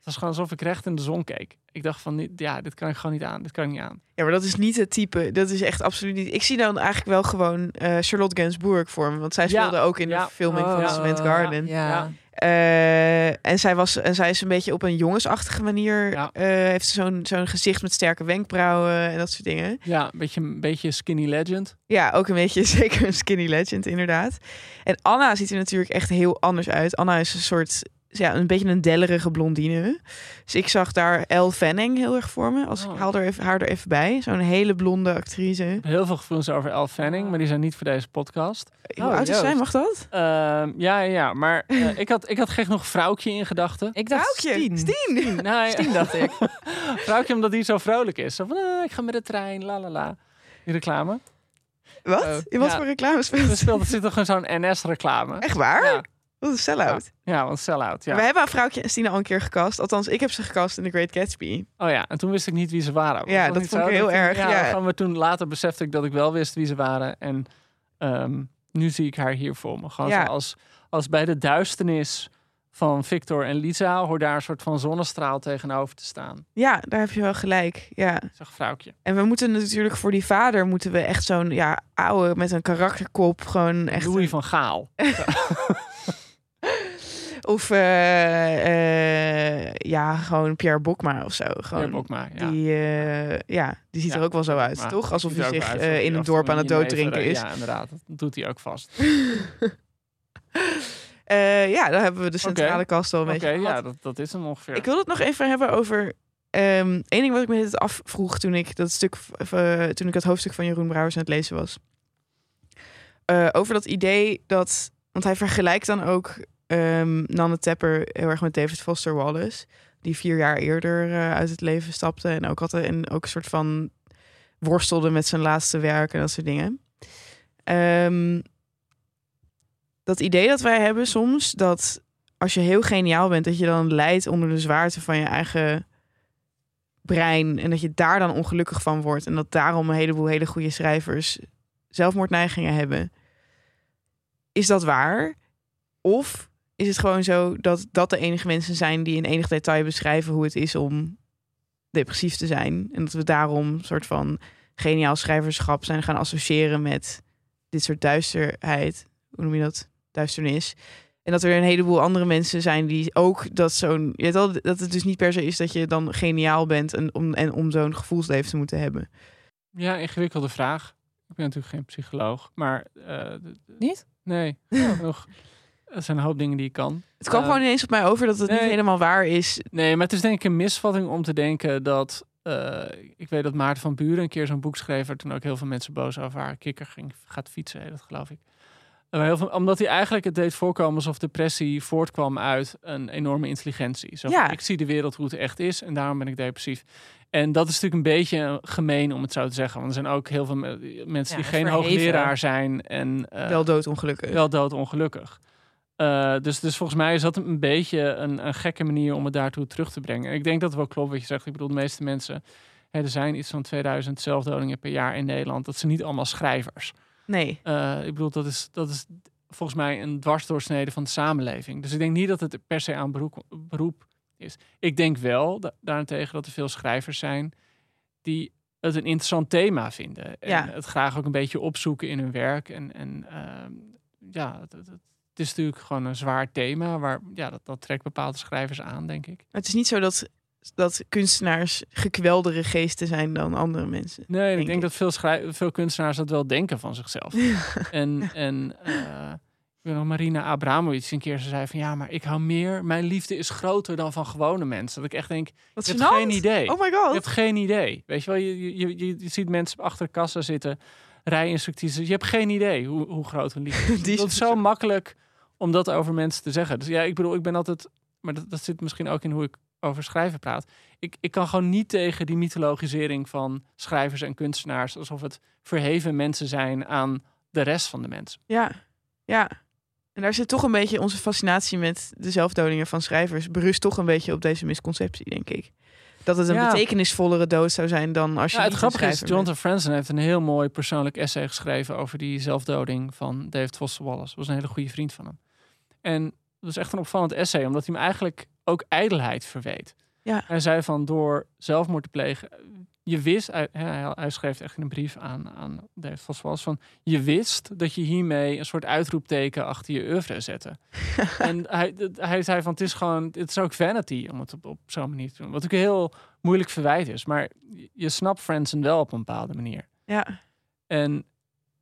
Het was gewoon alsof ik recht in de zon keek. Ik dacht van, ja, dit kan ik gewoon niet aan. Dit kan ik niet aan. Ja, maar dat is niet het type. Dat is echt absoluut niet. Ik zie dan eigenlijk wel gewoon eh, Charlotte Gainsbourg voor me. Want zij Ja, speelde ook in ja. de filming van Oh, Cement Garden. Ja. Ja. Eh, en, zij was, en zij is een beetje op een jongensachtige manier. Ja. eh, heeft ze zo'n zo'n gezicht met sterke wenkbrauwen en dat soort dingen. Ja, een beetje, een beetje skinny legend. Ja, ook een beetje <laughs> zeker een skinny legend, inderdaad. En Anna ziet er natuurlijk echt heel anders uit. Anna is een soort, ja, een beetje een dellerige blondine. Dus ik zag daar Elle Fanning heel erg voor me. Als Oh. ik haal er even, haar er even bij. Zo'n hele blonde actrice. Heel veel gevoelens over Elle Fanning, maar die zijn niet voor deze podcast. Hoe oud is zij? Mag dat? Ehm, ja, ja, maar eh, <laughs> ik, had, ik had gek nog vrouwtje in gedachten. Ik dacht Vrouwtje, Stien. Stien. <laughs> Nou, ja, Stien dacht ik. <laughs> vrouwtje omdat die zo vrolijk is. Zo van, ah, ik ga met de trein, la la la. Die reclame. Wat? Oh, In wat ja. voor reclame Er speelt er zit toch gewoon zo'n NS-reclame. Echt waar? Ja. Wat een sell-out. Ja, want sell-out. Ja. We hebben een vrouwtje en Stina al een keer gecast. Althans, ik heb ze gecast in The Great Gatsby. Oh ja, en toen wist ik niet wie ze waren. Ja, dat vond ik heel toen- erg, ja. van, Maar toen later besefte ik dat ik wel wist wie ze waren. En ehm, nu zie ik haar hier voor me. Gewoon Ja. als, als bij de duisternis van Victor en Lisa... hoor daar een soort van zonnestraal tegenover te staan. Ja, daar heb je wel gelijk. Ja. Zeg vrouwtje. En we moeten natuurlijk voor die vader moeten we echt zo'n ja, oude met een karakterkop gewoon echt. Louis van Gaal. <laughs> Of eh, eh, ja, gewoon Pierre Bokma of zo. Gewoon Pierre Bokma, ja. Die, eh, ja, die ziet Ja, er ook wel zo uit, Maar toch? Alsof hij zich uit in een dorp aan het dooddrinken is. Ja, inderdaad. Dat doet hij ook vast. <laughs> Ja, dan hebben we de centrale Oké. kast al een Oké, beetje ja, dat, dat is hem ongeveer. Ik wil het nog even hebben over. Eén ding wat ik me dit afvroeg toen ik dat stuk, toen ik het hoofdstuk van Jeroen Brouwers aan het lezen was. Over dat idee dat. Want hij vergelijkt dan ook ehm Nanne Tepper heel erg met David Foster Wallace. Die vier jaar eerder eh, uit het leven stapte. En ook, had, en ook een soort van worstelde met zijn laatste werk en dat soort dingen. Ehm, dat idee dat wij hebben soms, dat als je heel geniaal bent, dat je dan lijdt onder de zwaarte van je eigen brein. En dat je daar dan ongelukkig van wordt. En dat daarom een heleboel hele goede schrijvers zelfmoordneigingen hebben. Is dat waar? Of is het gewoon zo dat dat de enige mensen zijn die in enig detail beschrijven hoe het is om depressief te zijn? En dat we daarom een soort van geniaal schrijverschap zijn gaan associëren met dit soort duisterheid. Hoe noem je dat? Duisternis. En dat er een heleboel andere mensen zijn die ook dat zo'n. Je weet wel, dat het dus niet per se is dat je dan geniaal bent en om, en om zo'n gevoelsleven te moeten hebben. Ja, ingewikkelde vraag. Ik ben natuurlijk geen psycholoog, maar... eh, Niet? Nee, ja, nog. Er zijn een hoop dingen die ik kan. Het kwam Eh, gewoon ineens op mij over dat het niet helemaal waar is. Nee, maar het is denk ik een misvatting om te denken dat... eh, ik weet dat Maarten van Buren een keer zo'n boek schreef... waar toen ook heel veel mensen boos over haar kikker ging, gaat fietsen, dat geloof ik. Maar heel veel, omdat hij eigenlijk het deed voorkomen alsof depressie voortkwam uit een enorme intelligentie. Zo, Ja. Ik zie de wereld hoe het echt is en daarom ben ik depressief. En dat is natuurlijk een beetje gemeen om het zo te zeggen. Want er zijn ook heel veel me- mensen Ja, die geen verheven. hoogleraar zijn en eh, Wel doodongelukkig. wel doodongelukkig. Eh, dus, dus volgens mij is dat een beetje een, een gekke manier om het daartoe terug te brengen. En ik denk dat het wel klopt wat je zegt. Ik bedoel, de meeste mensen, hè, er zijn iets van 2000 zelfdodingen per jaar in Nederland. Dat zijn niet allemaal schrijvers. Nee. Eh, ik bedoel, dat is, dat is volgens mij een dwarsdoorsnede van de samenleving. Dus ik denk niet dat het per se aan beroep, beroep is. Ik denk wel da- daarentegen dat er veel schrijvers zijn die het een interessant thema vinden. En Ja. het graag ook een beetje opzoeken in hun werk. En, en ehm, ja, het, het, het is natuurlijk gewoon een zwaar thema. Waar, ja, dat, dat trekt bepaalde schrijvers aan, denk ik. Maar het is niet zo dat, dat kunstenaars gekweldere geesten zijn dan andere mensen. Nee, ik Denk ik. dat veel, schrij- veel kunstenaars dat wel denken van zichzelf. <laughs> En, en ik weet nog Marina Abramovic een keer ze zei van ja, maar ik hou meer. Mijn liefde is groter dan van gewone mensen. Dat ik echt denk, Wat je hebt geen idee. Oh my Je god. hebt geen idee. Weet je wel, je, je, je, je ziet mensen achter kassa zitten, rijinstructies. Je hebt geen idee hoe, hoe groot hun liefde is. <laughs> Die dat is zo makkelijk om dat over mensen te zeggen. Dus ja, ik bedoel, ik ben altijd, maar dat, dat zit misschien ook in hoe ik over schrijven praat. Ik, ik kan gewoon niet tegen die mythologisering van schrijvers en kunstenaars alsof het verheven mensen zijn aan de rest van de mensen. Ja. Ja. En daar zit toch een beetje onze fascinatie met de zelfdodingen van schrijvers. Berust toch een beetje op deze misconceptie, denk ik. Dat het een Ja. betekenisvollere dood zou zijn dan als je Ja, het grappige is, Jonathan Franzen heeft een heel mooi persoonlijk essay geschreven over die zelfdoding van David Foster Wallace. Was een hele goede vriend van hem. En dat was echt een opvallend essay, omdat hij hem eigenlijk ook ijdelheid verweet. Ja. Hij zei van door zelfmoord te plegen, je wist, hij, schreef echt in een brief aan, aan David Wallace van, je wist dat je hiermee een soort uitroepteken achter je oeuvre zette. <laughs> en hij, hij zei van, het is gewoon, het is ook vanity om het op, op zo'n manier te doen. Wat ook heel moeilijk verwijt is, maar je- snapt Franzen wel op een bepaalde manier. Ja. En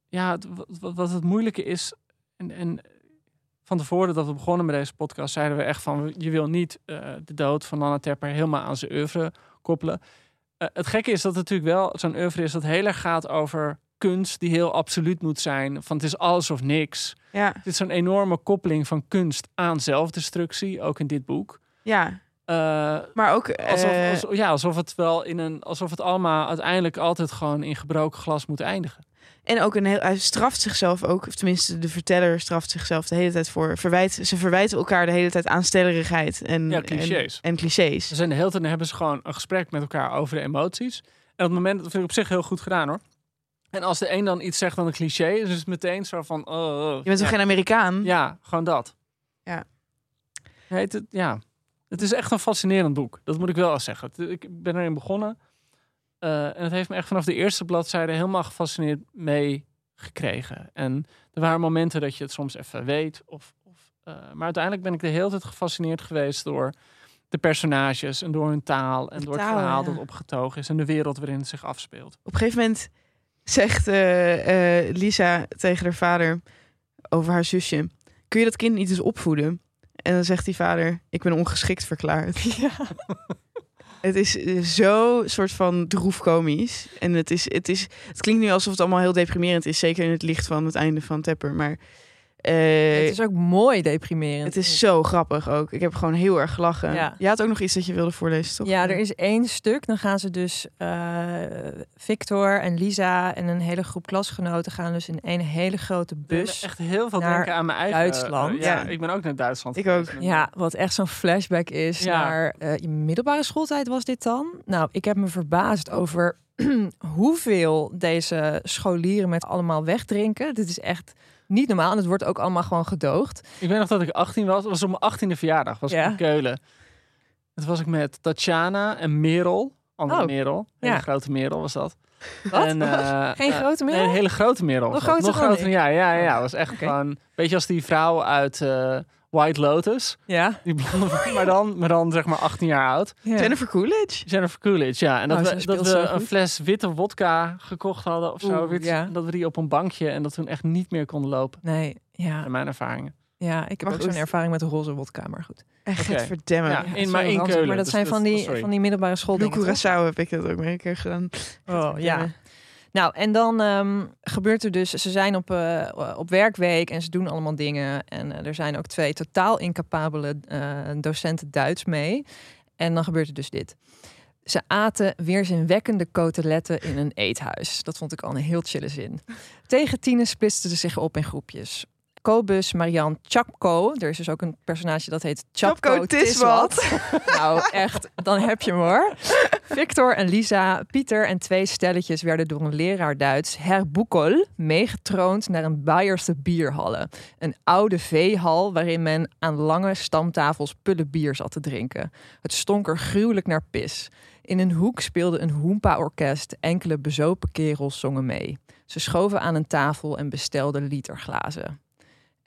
ja, wat- wat het moeilijke is. En, en van tevoren dat we begonnen met deze podcast, zeiden we echt van je wil niet eh, de dood van Anna Tepper helemaal aan zijn oeuvre koppelen. Eh, het gekke is dat het natuurlijk wel zo'n oeuvre is dat heel erg gaat over kunst die heel absoluut moet zijn. Van het is alles of niks. Ja. Dit is zo'n enorme koppeling van kunst aan zelfdestructie, ook in dit boek. Ja. Eh, Maar ook... Alsof, alsof- ja, alsof het wel in een, alsof het allemaal uiteindelijk altijd gewoon in gebroken glas moet eindigen. En ook een heel, hij straft zichzelf ook, of tenminste de verteller straft zichzelf de hele tijd voor. Verwijt, ze verwijten elkaar de hele tijd aanstellerigheid en, Ja, clichés. en, en clichés. Ze zijn de hele tijd hebben ze gewoon een gesprek met elkaar over de emoties. En op het moment, dat vind ik op zich heel goed gedaan hoor. En als de een dan iets zegt dan een cliché, is het meteen zo van... Oh, oh, Je bent toch ja. geen Amerikaan? Ja, gewoon dat. Ja. Heet het, ja. Het is echt een fascinerend boek. Dat moet ik wel eens zeggen. Ik ben erin begonnen. Eh, en het heeft me echt vanaf de eerste bladzijde helemaal gefascineerd mee gekregen. En er waren momenten dat je het soms even weet. Of, of, eh, maar uiteindelijk ben ik de hele tijd gefascineerd geweest door de personages en door hun taal en De door het verhaal ja. dat opgetogen is en de wereld waarin het zich afspeelt. Op een gegeven moment zegt eh, eh, Lisa tegen haar vader over haar zusje: Kun je dat kind niet eens opvoeden? En dan zegt die vader: Ik ben ongeschikt verklaard. <laughs> <laughs> Ja. Het is zo soort van droefkomisch. En het, is, het, is, het klinkt nu alsof het allemaal heel deprimerend is. Zeker in het licht van het einde van Tepper. Maar eh, het is ook mooi deprimerend. het is zo grappig ook. Ik heb gewoon heel erg gelachen. Ja. Je had ook nog iets dat je wilde voorlezen, toch? Ja, er is één stuk. Dan gaan ze dus eh, Victor en Lisa en een hele groep klasgenoten gaan dus in een hele grote bus. Echt heel veel naar denken aan mijn eigen... Duitsland. eh, ja, Ja. ik ben ook naar Duitsland Ik ook. Ja, wat echt zo'n flashback is Ja. naar eh, je middelbare schooltijd was dit dan. Nou, ik heb me verbaasd over <clears throat> hoeveel deze scholieren met allemaal wegdrinken. Dit is echt niet normaal. En het wordt ook allemaal gewoon gedoogd. Ik weet nog dat ik 18 was. Het was op mijn 18e verjaardag. Was ik Ja. in Keulen. Het was ik met Tatjana en Merel. Andere Oh, Merel. Hele ja. grote Merel was dat. Wat? En, eh, Geen eh, grote Nee, Merel? een hele grote Merel. Nog groter Nog groter. ik? Ja, ja, ja. was echt gewoon... Weet je als die vrouw uit eh, White Lotus. Ja. Die blonde vrouw, maar dan, maar dan zeg maar 18 jaar oud. ja. Jennifer Coolidge. Jennifer Coolidge, ja. En dat Oh, we, dat we een fles witte wodka gekocht hadden of zo. Oeh, Wit- ja. en Dat we die op een bankje en dat toen echt niet meer konden lopen. Nee, ja. In mijn ervaringen. Ja, ik heb Maar ook zo'n ervaring met de roze wodka, maar goed. Echt Oké. verdemmen. Ja, in, maar in Keulen. Maar dat dus zijn van die, van die middelbare schooldingen. toch? Curaçao heb ik dat ook maar een keer gedaan. Oh, ja. Nou, en dan ehm, gebeurt er dus, ze zijn op, eh, op werkweek en ze doen allemaal dingen. En eh, er zijn ook twee totaal incapabele eh, docenten Duits mee. En dan gebeurt er dus dit. Ze aten weerzinwekkende koteletten in een eethuis. Dat vond ik al een heel chille zin. Tegen tienen splitsten ze zich op in groepjes. Kobus, Marian, Chapko. Er is dus ook een personage dat heet Chapko Tiswat. <laughs> Nou, echt, dan heb je hem hoor. Victor en Lisa, Pieter en twee stelletjes werden door een leraar Duits, Herr Boekel, meegetroond naar een Beierse bierhalle. Een oude veehal waarin men aan lange stamtafels pullenbier zat te drinken. Het stonk er gruwelijk naar pis. In een hoek speelde een hoempa-orkest. Enkele bezopen kerels zongen mee. Ze schoven aan een tafel en bestelden literglazen.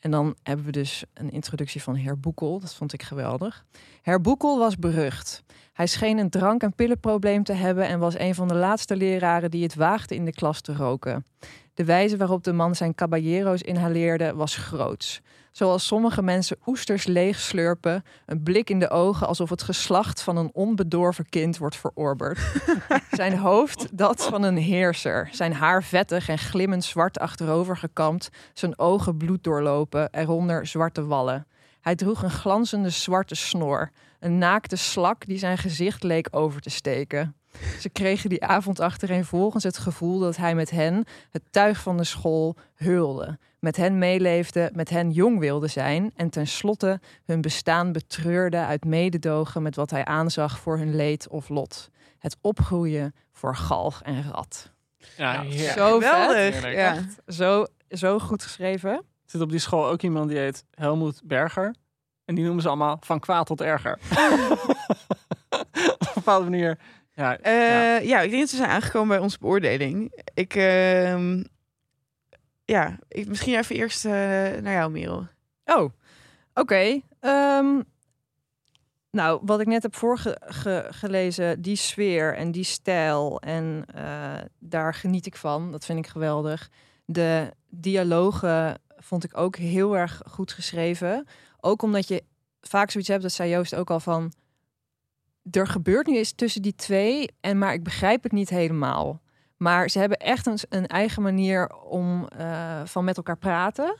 En dan hebben we dus een introductie van Herr Boekel. Dat vond ik geweldig. Herr Boekel was berucht. Hij scheen een drank- en pillenprobleem te hebben en was een van de laatste leraren die het waagde in de klas te roken. De wijze waarop de man zijn caballero's inhaleerde was groots. Zoals sommige mensen oesters leeg slurpen, een blik in de ogen alsof het geslacht van een onbedorven kind wordt verorberd. <laughs> zijn hoofd dat van een heerser, zijn haar vettig en glimmend zwart achterover gekamd, zijn ogen bloed doorlopen, eronder zwarte wallen. Hij droeg een glanzende zwarte snor, een naakte slak die zijn gezicht leek over te steken. Ze kregen die avond achtereenvolgens het gevoel dat hij met hen, het tuig van de school, heulde. Met hen meeleefde, met hen jong wilde zijn en tenslotte hun bestaan betreurde uit mededogen met wat hij aanzag voor hun leed of lot. Het opgroeien voor galg en rat. Ja. Zo. Geweldig. Ja. Zo, zo goed geschreven. Er zit op die school ook iemand die heet Helmoet Berger. En die noemen ze allemaal van kwaad tot erger. <laughs> <laughs> Op een bepaalde manier. Ja, Eh, ja. ja. ik denk dat we zijn aangekomen bij onze beoordeling. Ik, ehm, ja, ik, misschien even eerst eh, naar jou, Merel. Oh, oké. Ehm, nou, wat ik net heb voorgelezen, die sfeer en die stijl, en eh, daar geniet ik van. Dat vind ik geweldig. De dialogen vond ik ook heel erg goed geschreven. Ook omdat je vaak zoiets hebt, dat zei Joost ook al van... Er gebeurt nu iets tussen die twee, en maar ik begrijp het niet helemaal. Maar ze hebben echt een, een eigen manier om eh, van met elkaar praten.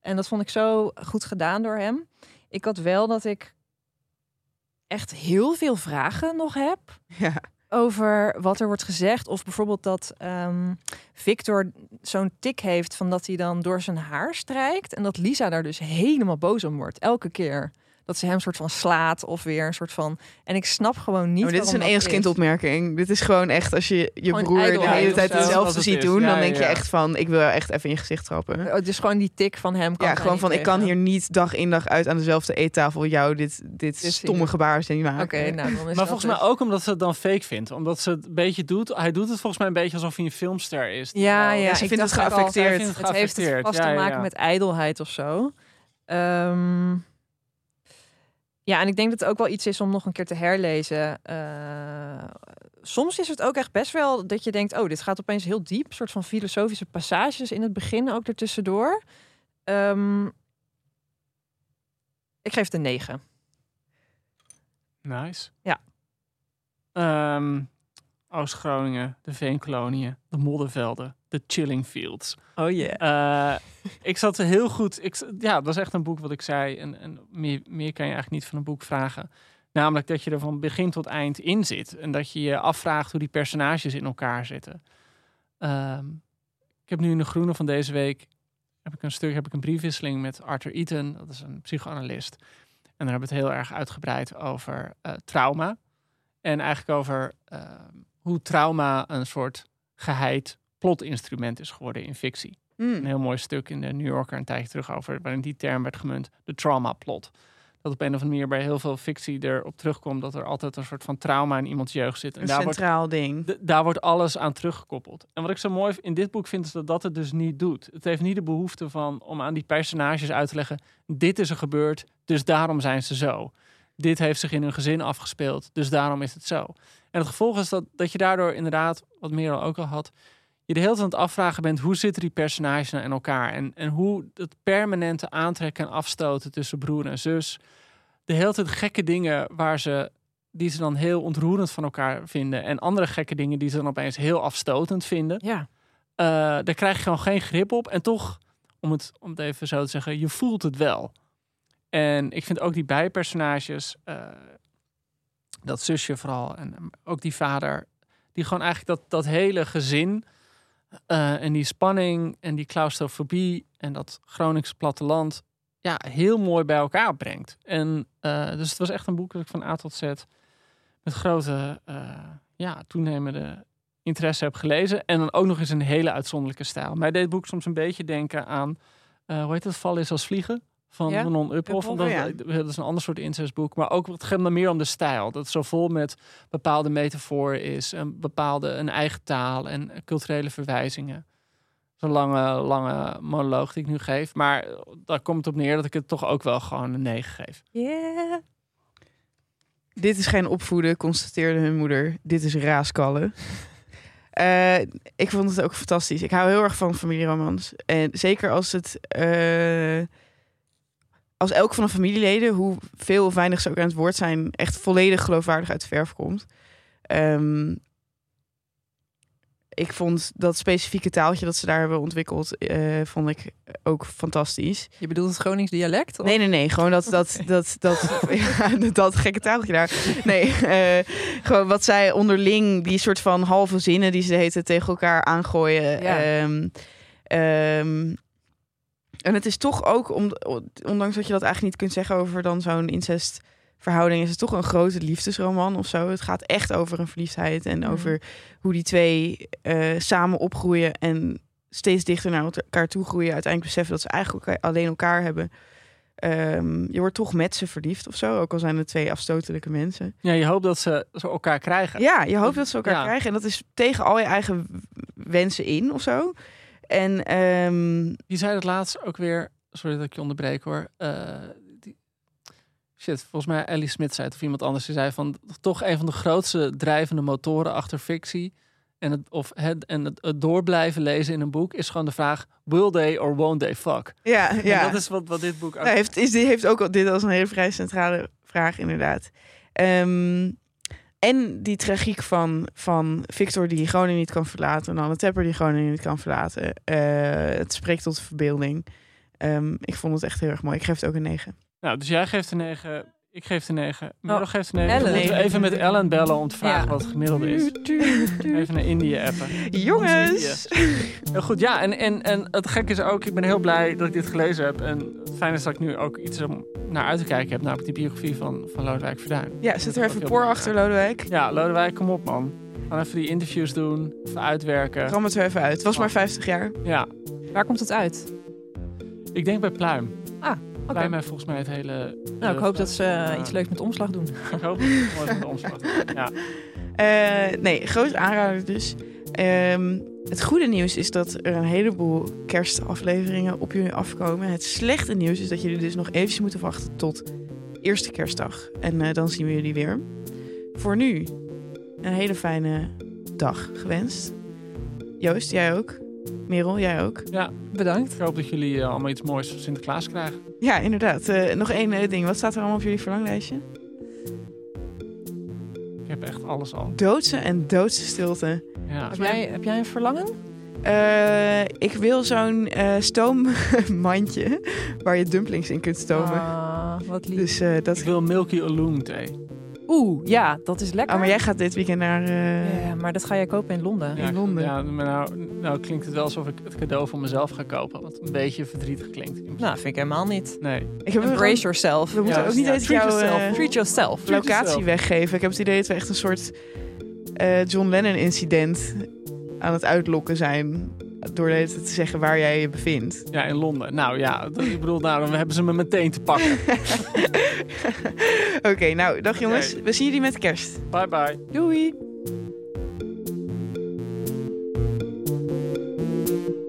En dat vond ik zo goed gedaan door hem. Ik had wel dat ik echt heel veel vragen nog heb. Ja. over wat er wordt gezegd. Of bijvoorbeeld dat ehm, Victor zo'n tik heeft van dat hij dan door zijn haar strijkt. En dat Lisa daar dus helemaal boos om wordt. Elke keer. Dat ze hem soort van slaat of weer een soort van... En ik snap gewoon niet Oh, dit is een waarom dat enigskindopmerking. Dit is gewoon echt als je je Gewoon broer de hele tijd hetzelfde het ziet is. doen, Ja, dan ja, denk je echt van, ik wil echt even in je gezicht trappen. Oh, dus gewoon die tik van hem. Kan Ja, gewoon van, ik kan hier niet dag in dag uit aan dezelfde eettafel jou dit, dit stomme gebaar zien maken. Oké, nou dan is Maar volgens mij dus- ook omdat ze het dan fake vindt. Omdat ze het een beetje doet. Hij doet het volgens mij een beetje alsof hij een filmster is. Ja, ja, ze ik vindt het geaffecteerd. Het heeft het vast Ja, te maken ja. met ijdelheid of zo. Ehm, ja, en ik denk dat het ook wel iets is om nog een keer te herlezen. Eh, soms is het ook echt best wel dat je denkt... oh, dit gaat opeens heel diep. Een soort van filosofische passages in het begin ook ertussendoor. Ehm ik geef het een 9. Nice. Ja. Ehm, Oost-Groningen, de veenkoloniën, de moddervelden, de chilling fields. Oh yeah. Eh, ik zat er heel goed. Ik, ja, dat was echt een boek wat ik zei. En, en meer, meer kan je eigenlijk niet van een boek vragen. Namelijk dat je er van begin tot eind in zit. En dat je je afvraagt hoe die personages in elkaar zitten. Ehm, ik heb nu in de groene van deze week heb ik een stuk, heb ik een briefwisseling met Arthur Eaton. Dat is een psychoanalist. En daar hebben we het heel erg uitgebreid over eh, trauma. En eigenlijk over ehm, hoe trauma een soort geheid plotinstrument is geworden in fictie Hmm. een heel mooi stuk in de New Yorker een tijdje terug over, waarin die term werd gemunt, de trauma plot. Dat op een of andere manier bij heel veel fictie erop terugkomt dat er altijd een soort van trauma in iemands jeugd zit. En Een daar wordt, centraal ding. d- daar wordt alles aan teruggekoppeld. En wat ik zo mooi in dit boek vind, is dat dat het dus niet doet. Het heeft niet de behoefte van om aan die personages uit te leggen, dit is er gebeurd, dus daarom zijn ze zo. Dit heeft zich in hun gezin afgespeeld, dus daarom is het zo. En het gevolg is dat, dat je daardoor inderdaad, wat Merel ook al had, je de hele tijd aan het afvragen bent hoe zitten die personages nou in elkaar en, en hoe het permanente aantrekken en afstoten tussen broer en zus, de hele tijd gekke dingen waar ze die ze dan heel ontroerend van elkaar vinden en andere gekke dingen die ze dan opeens heel afstotend vinden, Ja. eh, daar krijg je gewoon geen grip op en toch, om het, om het even zo te zeggen, je voelt het wel. En ik vind ook die bijpersonages, eh, dat zusje vooral en ook die vader, die gewoon eigenlijk dat, dat hele gezin eh, en die spanning en die claustrofobie en dat Groningse platteland ja, heel mooi bij elkaar brengt. En eh, dus het was echt een boek dat ik van A tot Z met grote, ja, toenemende interesse heb gelezen. En dan ook nog eens een hele uitzonderlijke stijl. Mij deed het boek soms een beetje denken aan, hoe heet het, Vallen is als vliegen? Van Ja, Manon Uphoff. Uphoff, Omdat, ja. Dat is een ander soort incestboek. Maar ook het gaat me meer om de stijl. Dat zo vol met bepaalde metaforen is. Een bepaalde, een eigen taal en culturele verwijzingen. Zo'n lange, lange monoloog die ik nu geef. Maar daar komt het op neer dat ik het toch ook wel gewoon een 9 geef. Yeah. Dit is geen opvoeden, constateerde hun moeder. Dit is raaskallen. <laughs> Eh, ik vond het ook fantastisch. Ik hou heel erg van familieromans. En zeker als het... eh, als elk van de familieleden, hoe veel of weinig ze ook aan het woord zijn... echt volledig geloofwaardig uit de verf komt. Ehm, ik vond dat specifieke taaltje dat ze daar hebben ontwikkeld... eh, vond ik ook fantastisch. Je bedoelt het Gronings dialect? of? Nee, nee, nee. Gewoon dat, dat, <laughs> dat, dat, <laughs> ja, dat gekke taaltje daar. Nee, eh, gewoon wat zij onderling, die soort van halve zinnen die ze heten tegen elkaar aangooien. Ja. Ehm, ehm, en het is toch ook, om, ondanks dat je dat eigenlijk niet kunt zeggen over dan zo'n incestverhouding, is het toch een grote liefdesroman of zo. Het gaat echt over een verliefdheid en Mhm. over hoe die twee eh, samen opgroeien en steeds dichter naar elkaar toe groeien. Uiteindelijk beseffen dat ze eigenlijk alleen elkaar hebben. Ehm, je wordt toch met ze verliefd of zo, ook al zijn het twee afstotelijke mensen. Ja, je hoopt dat ze, ze elkaar krijgen. Ja, je hoopt dat ze elkaar Ja. krijgen. En dat is tegen al je eigen wensen in of zo. En ehm, Die zei het laatst ook weer. Sorry dat ik je onderbreek hoor. Eh, die, shit, volgens mij Ellie Smit zei het of iemand anders. Die zei van toch een van de grootste drijvende motoren achter fictie. En het, of het, en het, het door blijven lezen in een boek is gewoon de vraag: will they or won't they fuck? ja, ja. En dat is wat, wat dit boek ook. Nou, heeft, is, die heeft ook al dit als een hele vrij centrale vraag, inderdaad. Ehm, en die tragiek van, van Victor die Groningen niet kan verlaten... en Anne Tepper die Groningen niet kan verlaten. Eh, het spreekt tot de verbeelding. Ehm, ik vond het echt heel erg mooi. Ik geef het ook een 9. Nou, dus jij geeft een 9. Ik geef de 9. Merel Oh, geeft de 9. Ellen. Dan moeten we even met Ellen bellen om te vragen Ja. wat het gemiddelde is. Even naar Indië appen. Jongens! Heel goed, ja. En, en, en het gekke is ook, ik ben heel blij dat ik dit gelezen heb. En het fijn is dat ik nu ook iets om naar uit te kijken heb. Namelijk die biografie van, van Lodewijk Verduin. Ja, zet er even heel achter, Lodewijk. Ja, Lodewijk, kom op man. Gaan even die interviews doen. Even uitwerken. Ram het er even uit. Het was maar 50 jaar. Ja, Waar komt het uit? ik denk bij Pluim. Pluim heeft volgens mij het hele... Nou, ik hoop dat ze eh, iets leuks met omslag doen. <laughs> Ik hoop dat het mooi met omslag. Ja. <laughs> Eh, nee, groot aanrader dus. Ehm, het goede nieuws is dat er een heleboel kerstafleveringen op jullie afkomen. Het slechte nieuws is dat jullie dus nog eventjes moeten wachten tot eerste kerstdag. En eh, dan zien we jullie weer. Voor nu een hele fijne dag gewenst. Joost, jij ook. Merel, jij ook. ja, Bedankt. ik hoop dat jullie eh, allemaal iets moois van Sinterklaas krijgen. Ja, inderdaad. Eh, nog één eh, ding. Wat staat er allemaal op jullie verlanglijstje? Ik heb echt alles al. Doodse en doodse stilte. Ja. Heb jij, heb jij een verlangen? Eh, ik wil zo'n eh, stoommandje <laughs> waar je dumplings in kunt stomen. Ah, wat lief. Dus eh, dat. Ik wil Milky Alum thee. Oeh, ja, dat is lekker. Oh, maar jij gaat dit weekend naar. eh, Ja, maar dat ga jij kopen in Londen. In Londen. Ja, maar nou, nou klinkt het wel alsof ik het cadeau voor mezelf ga kopen. Wat een beetje verdrietig klinkt. Nou, vind ik helemaal niet. Nee. Ik heb Embrace yourself. We moeten Ja, ook niet ja, eens treat jouw yourself. eh, Treat yourself. Treat locatie yourself. weggeven. Ik heb het idee dat we echt een soort eh, John Lennon-incident aan het uitlokken zijn. Door te zeggen waar jij je bevindt. Ja, in Londen. Nou ja, dat, ik bedoel, dan hebben ze me meteen te pakken. <laughs> Oké, nou, dag jongens. We zien jullie met kerst. Bye bye. Doei.